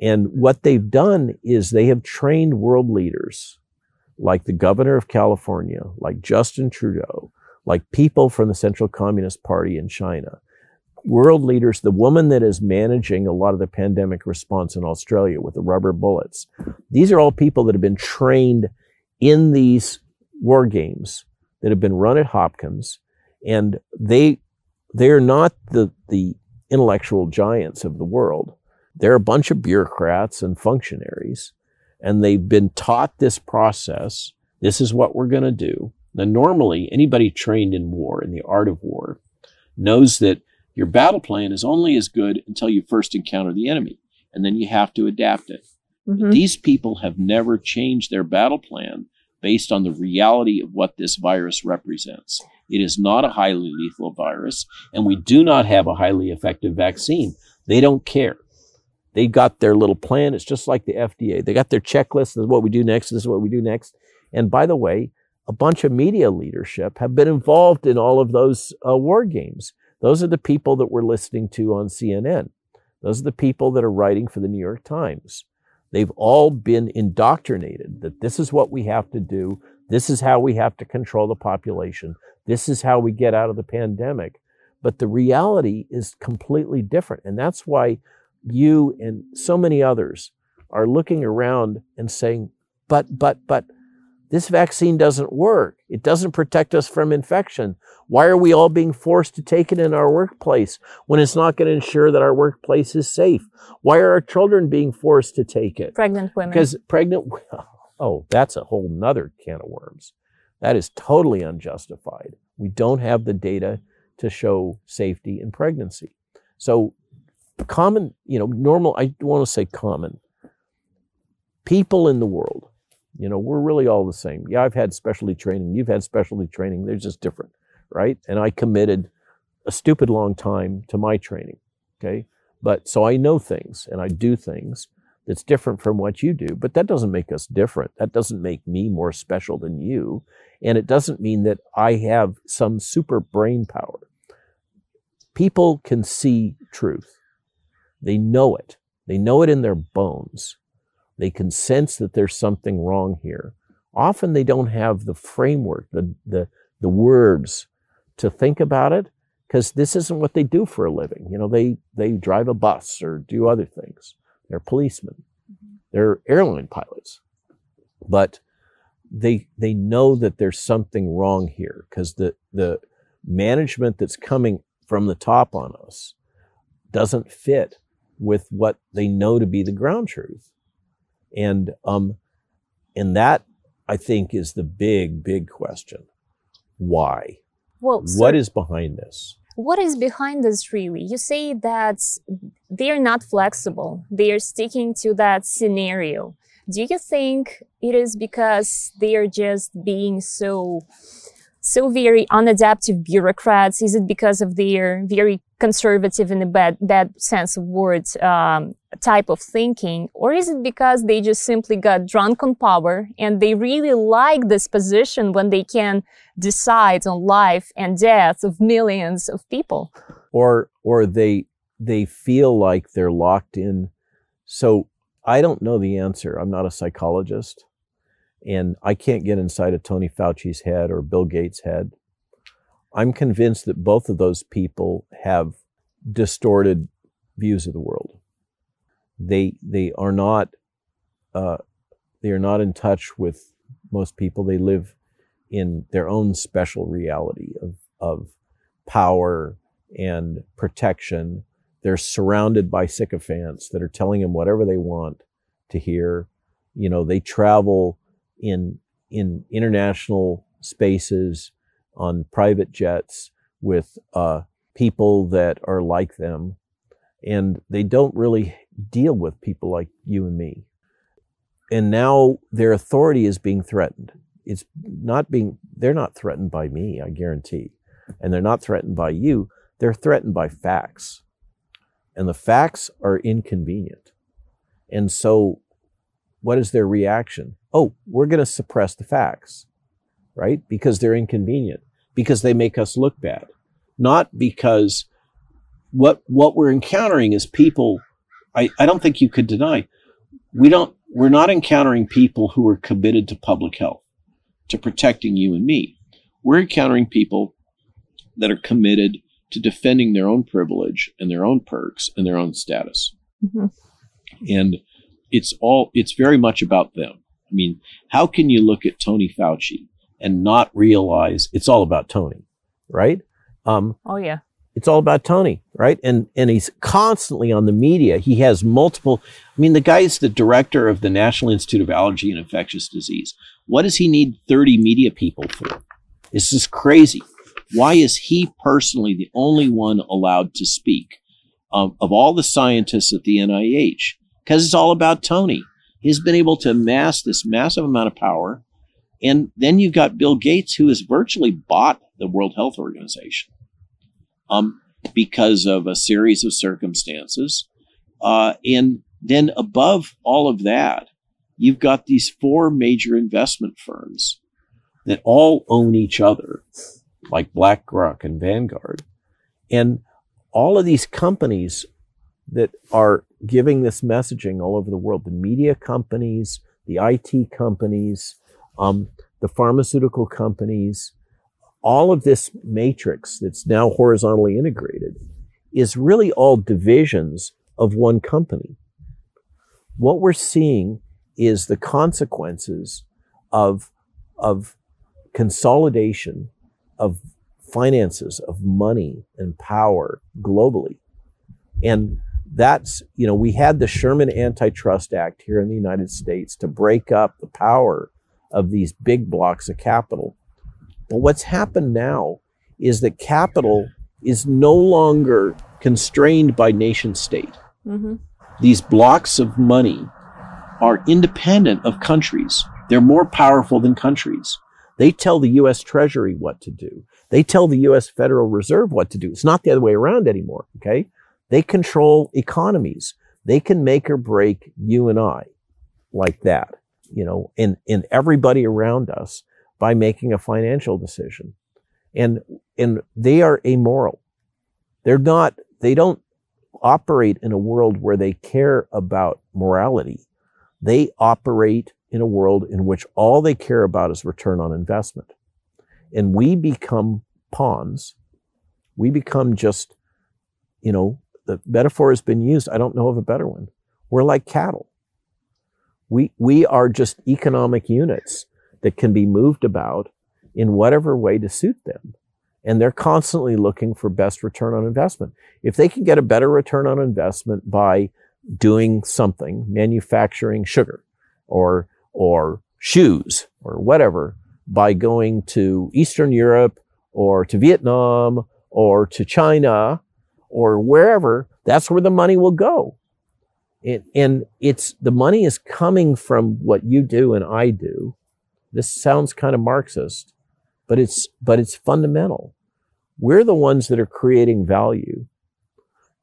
And what they've done is they have trained world leaders like the governor of California, like Justin Trudeau, like people from the Central Communist Party in China, world leaders, the woman that is managing a lot of the pandemic response in Australia with the rubber bullets. These are all people that have been trained in these war games that have been run at Hopkins, and they they're not the the intellectual giants of the world. They're a bunch of bureaucrats and functionaries and they've been taught this process. This is what we're going to do. Now, normally, anybody trained in war, in the art of war, knows that your battle plan is only as good until you first encounter the enemy, and then you have to adapt it. Mm-hmm. These people have never changed their battle plan based on the reality of what this virus represents. It is not a highly lethal virus, and we do not have a highly effective vaccine. They don't care. They got their little plan. It's just like the FDA. They got their checklist. This is what we do next. This is what we do next. And by the way, a bunch of media leadership have been involved in all of those uh, war games. Those are the people that we're listening to on CNN. Those are the people that are writing for the New York Times. They've all been indoctrinated that this is what we have to do. This is how we have to control the population. This is how we get out of the pandemic. But the reality is completely different. And that's why you and so many others are looking around and saying, but, but, but, this vaccine doesn't work. It doesn't protect us from infection. Why are we all being forced to take it in our workplace when it's not going to ensure that our workplace is safe? Why are our children being forced to take it? Pregnant women. Because pregnant, (laughs) oh, that's a whole nother can of worms. That is totally unjustified. We don't have the data to show safety in pregnancy. So, common, you know, normal, I want to say common, people in the world, you know, we're really all the same. Yeah, I've had specialty training. You've had specialty training. They're just different, right? And I committed a stupid long time to my training. Okay. But so I know things and I do things that's different from what you do, but that doesn't make us different. That doesn't make me more special than you. And it doesn't mean that I have some super brain power. People can see truth. They know it. They know it in their bones. They can sense that there's something wrong here. Often they don't have the framework, the, the, the words to think about it because this isn't what they do for a living. You know, they, they drive a bus or do other things. They're policemen. Mm-hmm. They're airline pilots. But they, they know that there's something wrong here because the, the management that's coming from the top on us doesn't fit with what they know to be the ground truth. And um, and that I think is the big, big question. Why? Well, what is behind this? What is behind this really? You say that they're not flexible. They are sticking to that scenario. Do you think it is because they are just being so so very unadaptive bureaucrats? Is it because of their very conservative in a bad, bad sense of words um, type of thinking? Or is it because they just simply got drunk on power and they really like this position when they can decide on life and death of millions of people? Or, or they, they feel like they're locked in. So I don't know the answer. I'm not a psychologist. And I can't get inside of Tony Fauci's head or Bill Gates' head. I'm convinced that both of those people have distorted views of the world. They they are not uh, they are not in touch with most people. They live in their own special reality of of power and protection. They're surrounded by sycophants that are telling them whatever they want to hear. You know, they travel in in international spaces on private jets with uh, people that are like them, and they don't really deal with people like you and me. And now their authority is being threatened. It's not being, they're not threatened by me, I guarantee. And they're not threatened by you, they're threatened by facts. And the facts are inconvenient. And so, what is their reaction? Oh, we're going to suppress the facts, right? Because they're inconvenient, because they make us look bad, not because what what we're encountering is people. I, I don't think you could deny we don't we're not encountering people who are committed to public health, to protecting you and me. We're encountering people that are committed to defending their own privilege and their own perks and their own status. Mm-hmm. And it's all it's very much about them. I mean, how can you look at Tony Fauci and not realize it's all about Tony, right? Um, oh yeah, it's all about Tony, right? And and he's constantly on the media. He has multiple. I mean, the guy is the director of the National Institute of Allergy and Infectious Disease. What does he need thirty media people for? This is crazy. Why is he personally the only one allowed to speak um, of all the scientists at the NIH? Because it's all about Tony. He's been able to amass this massive amount of power. And then you've got Bill Gates, who has virtually bought the World Health Organization um, because of a series of circumstances. Uh, and then above all of that, you've got these four major investment firms that all own each other, like BlackRock and Vanguard. And all of these companies that are giving this messaging all over the world, the media companies, the IT companies, um, the pharmaceutical companies, all of this matrix that's now horizontally integrated is really all divisions of one company. What we're seeing is the consequences of, of consolidation of finances, of money and power globally. And that's, you know, we had the Sherman Antitrust Act here in the United States to break up the power of these big blocks of capital. But what's happened now is that capital is no longer constrained by nation state. Mm-hmm. These blocks of money are independent of countries. They're more powerful than countries. They tell the US Treasury what to do. They tell the US Federal Reserve what to do. It's not the other way around anymore, okay? They control economies. They can make or break you and I like that, you know, and, and everybody around us by making a financial decision. And, and they are amoral. They're not, they don't operate in a world where they care about morality. They operate in a world in which all they care about is return on investment. And we become pawns. We become just, you know, the metaphor has been used. I don't know of a better one. We're like cattle. We, we are just economic units that can be moved about in whatever way to suit them. And they're constantly looking for best return on investment. If they can get a better return on investment by doing something, manufacturing sugar or, or shoes or whatever, by going to Eastern Europe or to Vietnam or to China or wherever, that's where the money will go. And, it's the money is coming from what you do and I do. This sounds kind of Marxist, but it's but it's fundamental. We're the ones that are creating value,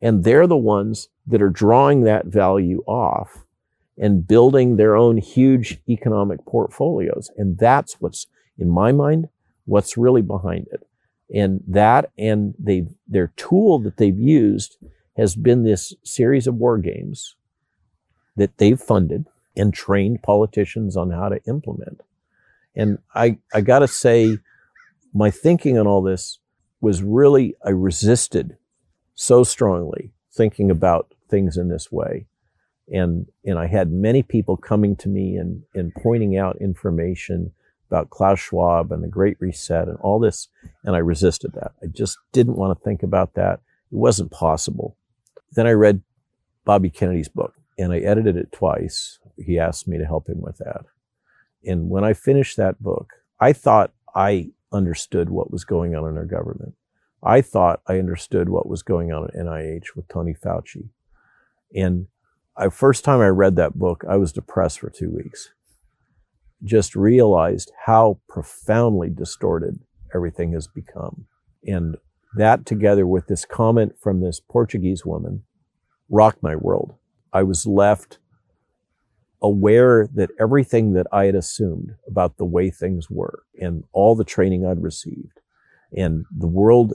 and they're the ones that are drawing that value off and building their own huge economic portfolios. And that's what's in my mind, what's really behind it. And that and they their tool that they've used has been this series of war games that they've funded and trained politicians on how to implement. And I, I gotta say, my thinking on all this was really, I resisted so strongly thinking about things in this way. And, and I had many people coming to me and, and pointing out information about Klaus Schwab and the Great Reset and all this. And I resisted that. I just didn't want to think about that. It wasn't possible. Then I read Bobby Kennedy's book and I edited it twice. He asked me to help him with that. And when I finished that book, I thought I understood what was going on in our government. I thought I understood what was going on at NIH with Tony Fauci. And I first time I read that book, I was depressed for two weeks just realized how profoundly distorted everything has become. And that together with this comment from this Portuguese woman rocked my world. I was left aware that everything that I had assumed about the way things were and all the training I'd received and the world,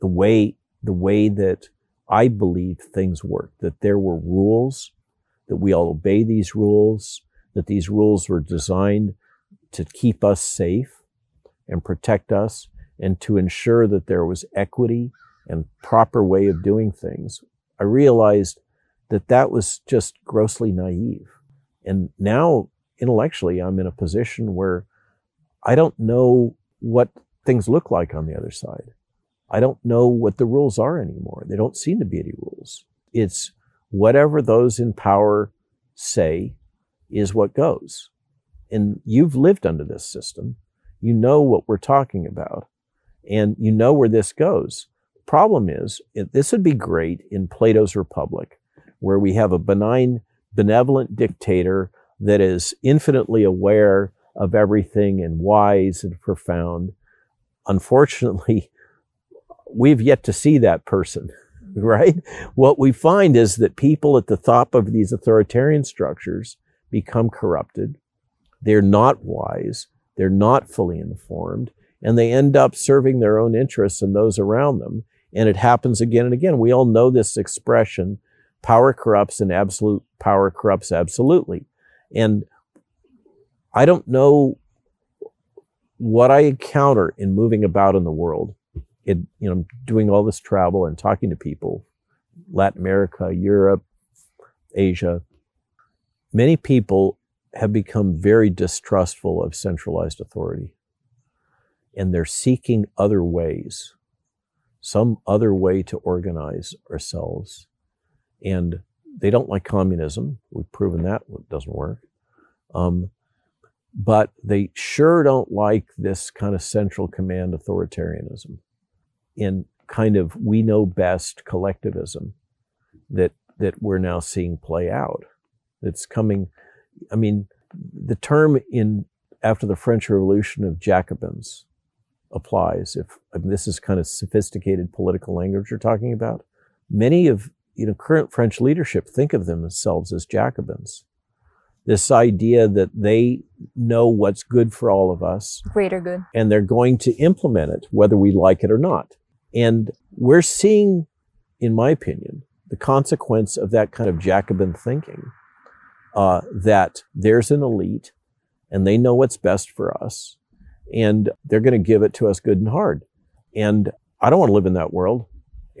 the way, the way that I believed things worked, that there were rules, that we all obey these rules, that these rules were designed to keep us safe and protect us and to ensure that there was equity and proper way of doing things. I realized that that was just grossly naive. And now intellectually, I'm in a position where I don't know what things look like on the other side. I don't know what the rules are anymore. They don't seem to be any rules. It's whatever those in power say is what goes. And you've lived under this system. You know what we're talking about and you know where this goes. Problem is, this would be great in Plato's Republic, where we have a benign, benevolent dictator that is infinitely aware of everything and wise and profound. Unfortunately, we've yet to see that person, (laughs) right? What we find is that people at the top of these authoritarian structures become corrupted. They're not wise. They're not fully informed and they end up serving their own interests and those around them. And it happens again and again. We all know this expression power corrupts and absolute power corrupts absolutely. And I don't know what I encounter in moving about in the world, in, you know, doing all this travel and talking to people, Latin America, Europe, Asia, many people have become very distrustful of centralized authority. And they're seeking other ways, some other way to organize ourselves. And they don't like communism. We've proven that doesn't work. Um, but they sure don't like this kind of central command authoritarianism in kind of we know best collectivism that that we're now seeing play out. It's coming. I mean, the term in after the French Revolution of Jacobins applies. If I mean, this is kind of sophisticated political language you're talking about, many of you know current French leadership think of themselves as Jacobins this idea that they know what's good for all of us. Greater good. And they're going to implement it, whether we like it or not. And we're seeing, in my opinion, the consequence of that kind of Jacobin thinking uh, that there's an elite and they know what's best for us and they're going to give it to us good and hard. And I don't want to live in that world.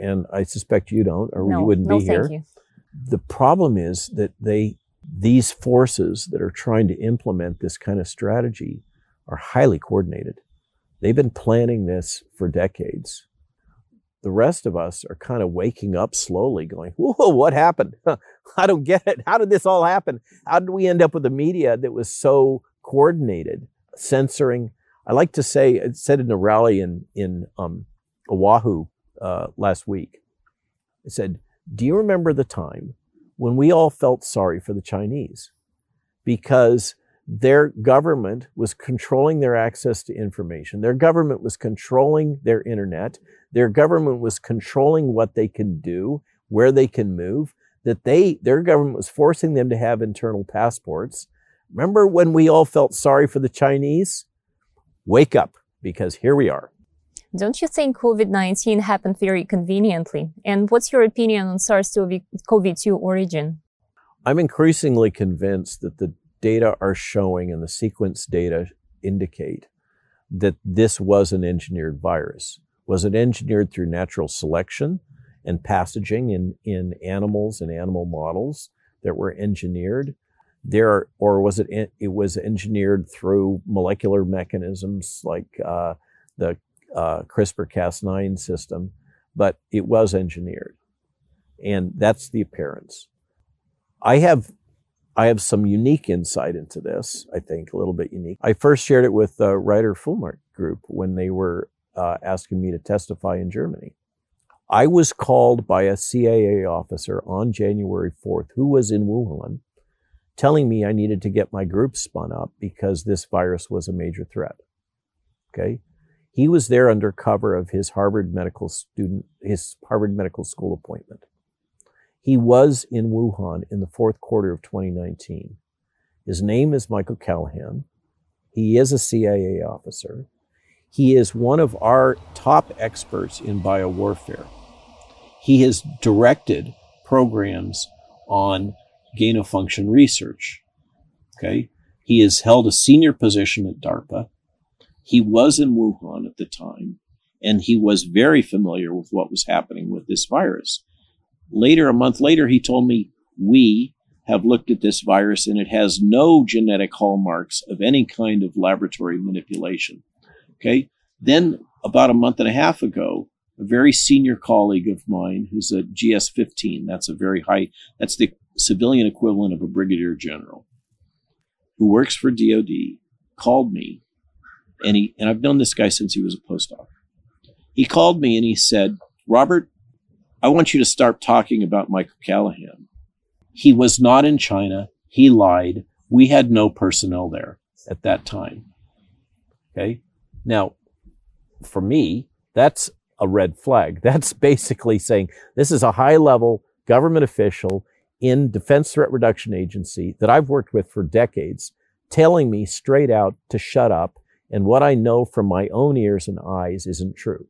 And I suspect you don't, or no, you wouldn't no, be here. You. The problem is that they these forces that are trying to implement this kind of strategy are highly coordinated. They've been planning this for decades. The rest of us are kind of waking up slowly, going, Whoa, what happened? (laughs) I don't get it. How did this all happen? How did we end up with a media that was so coordinated, censoring? I like to say, I said in a rally in, in um, Oahu uh, last week, I said, Do you remember the time when we all felt sorry for the Chinese because their government was controlling their access to information. Their government was controlling their internet. Their government was controlling what they can do, where they can move, that they, their government was forcing them to have internal passports. Remember when we all felt sorry for the Chinese? Wake up because here we are. Don't you think COVID 19 happened very conveniently? And what's your opinion on SARS CoV 2 origin? I'm increasingly convinced that the data are showing and the sequence data indicate that this was an engineered virus. Was it engineered through natural selection and passaging in, in animals and animal models that were engineered? There, or was it it was engineered through molecular mechanisms like uh, the uh, CRISPR Cas9 system, but it was engineered. And that's the appearance. I have I have some unique insight into this, I think, a little bit unique. I first shared it with the Reiner Fuellmich group when they were uh, asking me to testify in Germany. I was called by a CIA officer on January 4th, who was in Wuhan, telling me I needed to get my group spun up because this virus was a major threat. Okay. He was there under cover of his Harvard medical student, his Harvard Medical School appointment. He was in Wuhan in the fourth quarter of 2019. His name is Michael Callahan. He is a CIA officer. He is one of our top experts in biowarfare. He has directed programs on gain of function research. Okay. He has held a senior position at DARPA. He was in Wuhan at the time, and he was very familiar with what was happening with this virus. Later, a month later, he told me, We have looked at this virus and it has no genetic hallmarks of any kind of laboratory manipulation. Okay. Then, about a month and a half ago, a very senior colleague of mine who's a GS 15, that's a very high, that's the civilian equivalent of a brigadier general, who works for DOD, called me and he and I've known this guy since he was a postdoc. He called me and he said, "Robert, I want you to start talking about Michael Callahan. He was not in China. He lied. We had no personnel there at that time." Okay? Now, for me, that's a red flag. (laughs) That's basically saying this is a high level government official in Defense Threat Reduction Agency that I've worked with for decades telling me straight out to shut up and what I know from my own ears and eyes isn't true.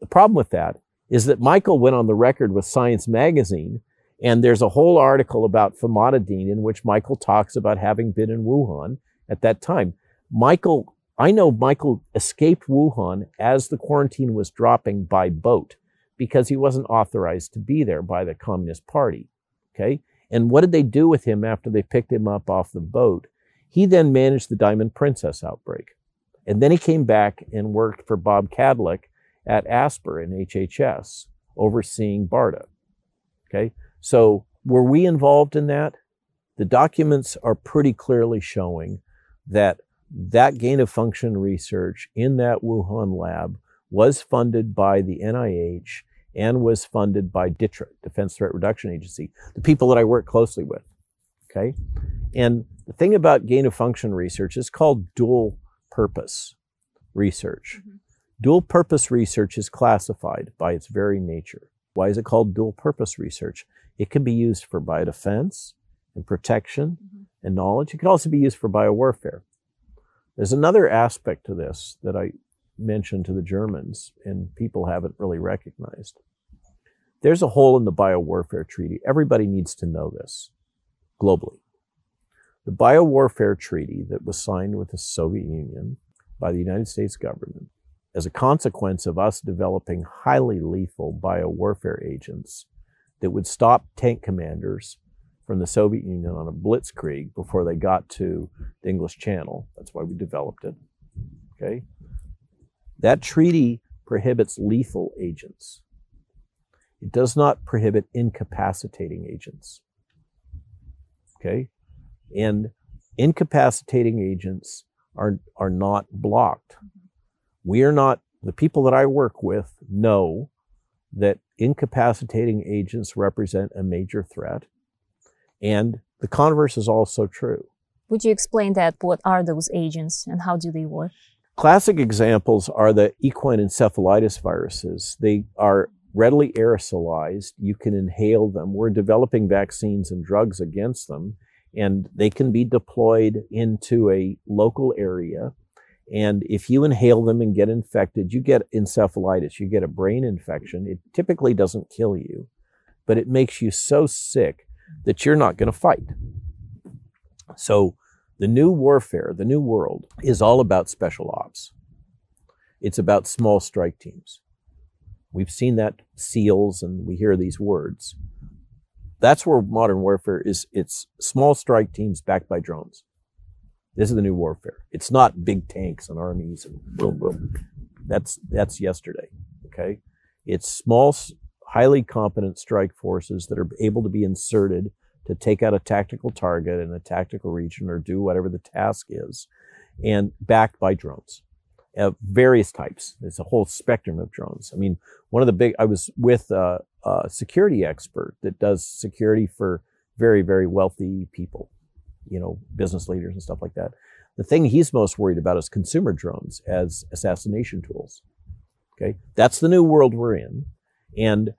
The problem with that is that Michael went on the record with Science Magazine, and there's a whole article about famotidine in which Michael talks about having been in Wuhan at that time. Michael, I know Michael escaped Wuhan as the quarantine was dropping by boat because he wasn't authorized to be there by the Communist Party. Okay. And what did they do with him after they picked him up off the boat? He then managed the Diamond Princess outbreak. And then he came back and worked for Bob Kadlec at ASPR in HHS, overseeing BARDA. Okay. So were we involved in that? The documents are pretty clearly showing that that gain of function research in that Wuhan lab was funded by the NIH and was funded by DTRA, Defense Threat Reduction Agency, the people that I work closely with. Okay. And the thing about gain of function research is called dual purpose research. Mm-hmm. Dual purpose research is classified by its very nature. Why is it called dual purpose research? It can be used for biodefense and protection mm-hmm. and knowledge. It can also be used for biowarfare. There's another aspect to this that I mentioned to the Germans and people haven't really recognized. There's a hole in the biowarfare treaty. Everybody needs to know this globally. The biowarfare treaty that was signed with the Soviet Union by the United States government as a consequence of us developing highly lethal biowarfare agents that would stop tank commanders from the Soviet Union on a blitzkrieg before they got to the English Channel. That's why we developed it. Okay. That treaty prohibits lethal agents. It does not prohibit incapacitating agents. Okay. And incapacitating agents are, are not blocked. We are not, the people that I work with know that incapacitating agents represent a major threat. And the converse is also true. Would you explain that? What are those agents and how do they work? Classic examples are the equine encephalitis viruses. They are readily aerosolized. You can inhale them. We're developing vaccines and drugs against them, and they can be deployed into a local area. And if you inhale them and get infected, you get encephalitis, you get a brain infection. It typically doesn't kill you, but it makes you so sick that you're not going to fight. So the new warfare, the new world, is all about special ops. It's about small strike teams. We've seen that SEALs and we hear these words. That's where modern warfare is. It's small strike teams backed by drones. This is the new warfare. It's not big tanks and armies and boom, boom. That's, that's yesterday. Okay. It's small, highly competent strike forces that are able to be inserted to take out a tactical target in a tactical region or do whatever the task is, and backed by drones of various types. There's a whole spectrum of drones. I mean, one of the big, I was with a, a security expert that does security for very, very wealthy people, you know, business leaders and stuff like that. The thing he's most worried about is consumer drones as assassination tools. Okay. That's the new world we're in. And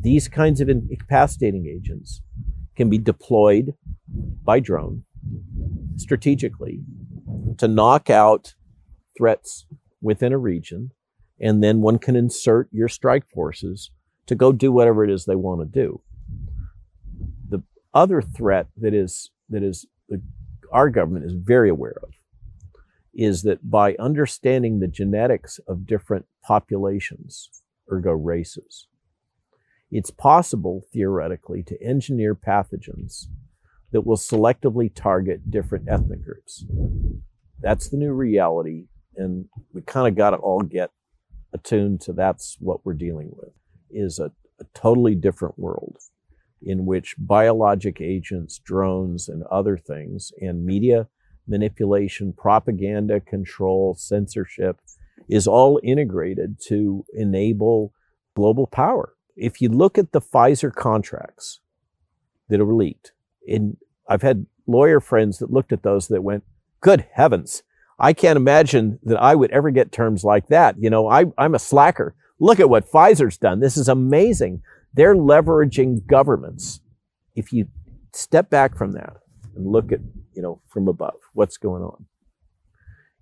these kinds of incapacitating agents can be deployed by drone strategically to knock out threats within a region. And then one can insert your strike forces to go do whatever it is they want to do. The other threat that is, that is, our government is very aware of is that by understanding the genetics of different populations, ergo races, it's possible, theoretically, to engineer pathogens that will selectively target different ethnic groups. That's the new reality, and we kind of got to all get attuned to that's what we're dealing with, is a, a totally different world in which biologic agents, drones, and other things, and media manipulation, propaganda control, censorship, is all integrated to enable global power if you look at the Pfizer contracts that are leaked, and I've had lawyer friends that looked at those that went, good heavens, I can't imagine that I would ever get terms like that. You know, I, I'm a slacker. Look at what Pfizer's done. This is amazing. They're leveraging governments. If you step back from that and look at, you know, from above, what's going on?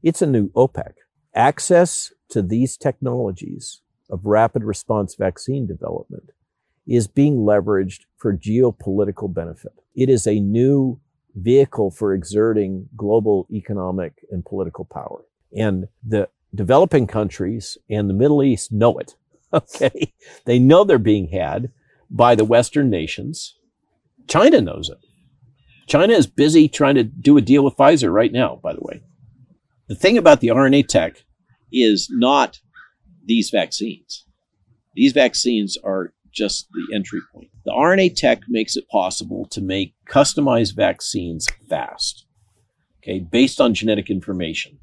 It's a new OPEC. Access to these technologies of rapid response vaccine development is being leveraged for geopolitical benefit. It is a new vehicle for exerting global economic and political power. And the developing countries and the Middle East know it. (laughs) Okay. They know they're being had by the Western nations. China knows it. China is busy trying to do a deal with Pfizer right now, by the way. The thing about the RNA tech is not these vaccines. These vaccines are just the entry point. The RNA tech makes it possible to make customized vaccines fast, okay, based on genetic information.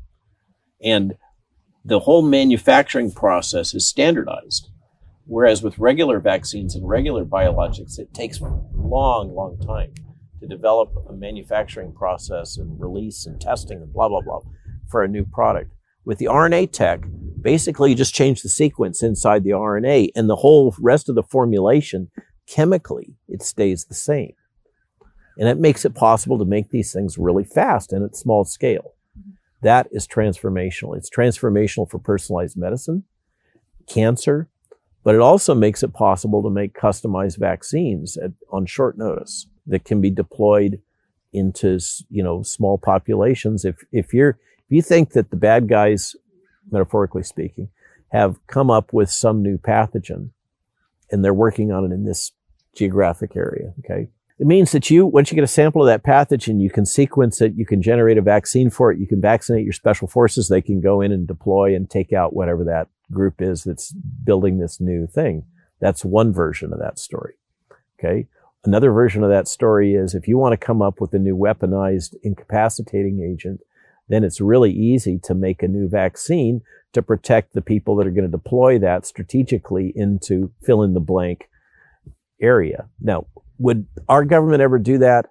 And the whole manufacturing process is standardized. Whereas with regular vaccines and regular biologics, it takes a long, long time to develop a manufacturing process and release and testing and blah, blah, blah for a new product. With the RNA tech, basically you just change the sequence inside the RNA and the whole rest of the formulation, chemically, it stays the same. And it makes it possible to make these things really fast and at small scale. That is transformational. It's transformational for personalized medicine, cancer, but it also makes it possible to make customized vaccines at, on short notice that can be deployed into you know small populations. If if you're if you think that the bad guys, metaphorically speaking, have come up with some new pathogen, and they're working on it in this geographic area, okay, it means that you, once you get a sample of that pathogen, you can sequence it, you can generate a vaccine for it, you can vaccinate your special forces, they can go in and deploy and take out whatever that group is that's building this new thing. That's one version of that story. Okay. Another version of that story is if you want to come up with a new weaponized incapacitating agent, then it's really easy to make a new vaccine to protect the people that are going to deploy that strategically into fill in the blank area. Now, would our government ever do that?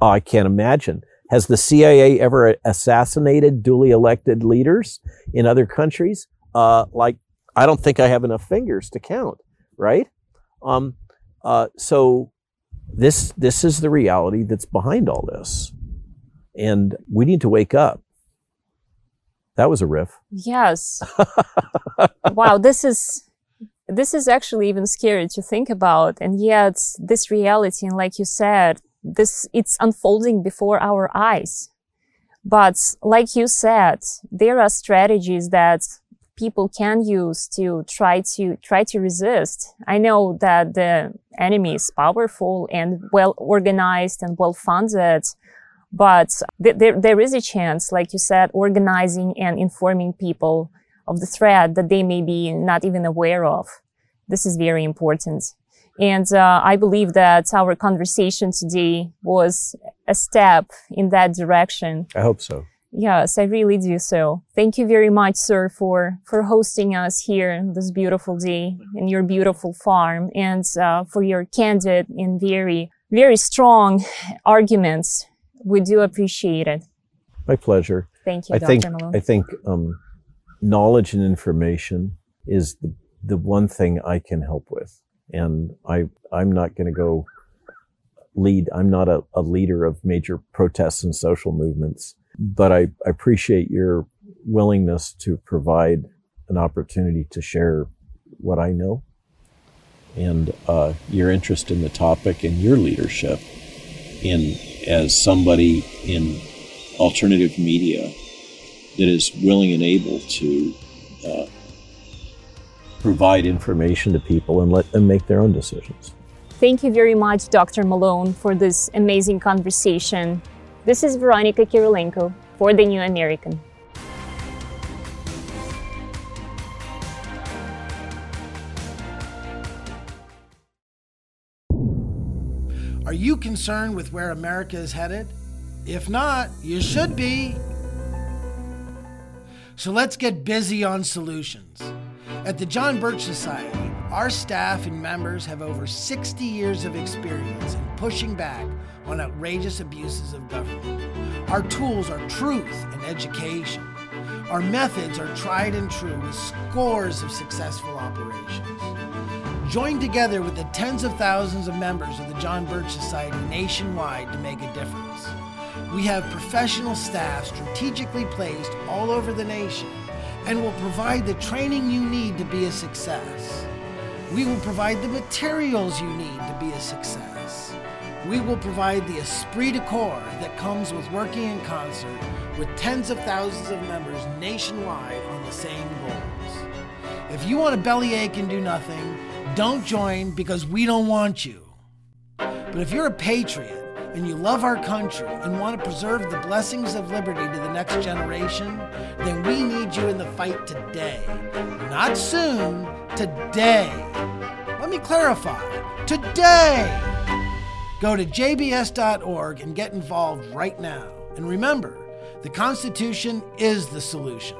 Oh, I can't imagine. Has the CIA ever assassinated duly elected leaders in other countries? Uh, like, I don't think I have enough fingers to count, right? Um, uh, so this this is the reality that's behind all this, and we need to wake up. That was a riff. Yes. (laughs) wow, this is this is actually even scary to think about. And yet this reality, and like you said, this, it's unfolding before our eyes. But like you said, there are strategies that people can use to try to try to resist. I know that the enemy is powerful and well organized and well funded, but th- there, there is a chance, like you said, organizing and informing people of the threat that they may be not even aware of. This is very important. And uh, I believe that our conversation today was a step in that direction. I hope so. Yes, I really do so. Thank you very much, sir, for, for hosting us here this beautiful day in your beautiful farm and uh, for your candid and very, very strong arguments. We do appreciate it. My pleasure. Thank you, I Dr. think, Malone. I think um, knowledge and information is the, the one thing I can help with. And I, I'm not going to go lead. I'm not a, a leader of major protests and social movements, but I, I appreciate your willingness to provide an opportunity to share what I know and uh, your interest in the topic and your leadership in as somebody in alternative media that is willing and able to uh, provide information to people and let them make their own decisions. Thank you very much, Dr. Malone, for this amazing conversation. This is Veronika Kyrylenko for The New American. Are you concerned with where America is headed? If not, you should be. So let's get busy on solutions. At the John Birch Society, our staff and members have over 60 years of experience in pushing back on outrageous abuses of government. Our tools are truth and education. Our methods are tried and true with scores of successful operations. Join together with the tens of thousands of members of the John Birch Society nationwide to make a difference. We have professional staff strategically placed all over the nation and will provide the training you need to be a success. We will provide the materials you need to be a success. We will provide the esprit de corps that comes with working in concert with tens of thousands of members nationwide on the same goals. If you want a bellyache and do nothing, don't join because we don't want you. But if you're a patriot and you love our country and want to preserve the blessings of liberty to the next generation, then we need you in the fight today. Not soon, today. Let me clarify today. Go to jbs.org and get involved right now. And remember, the Constitution is the solution.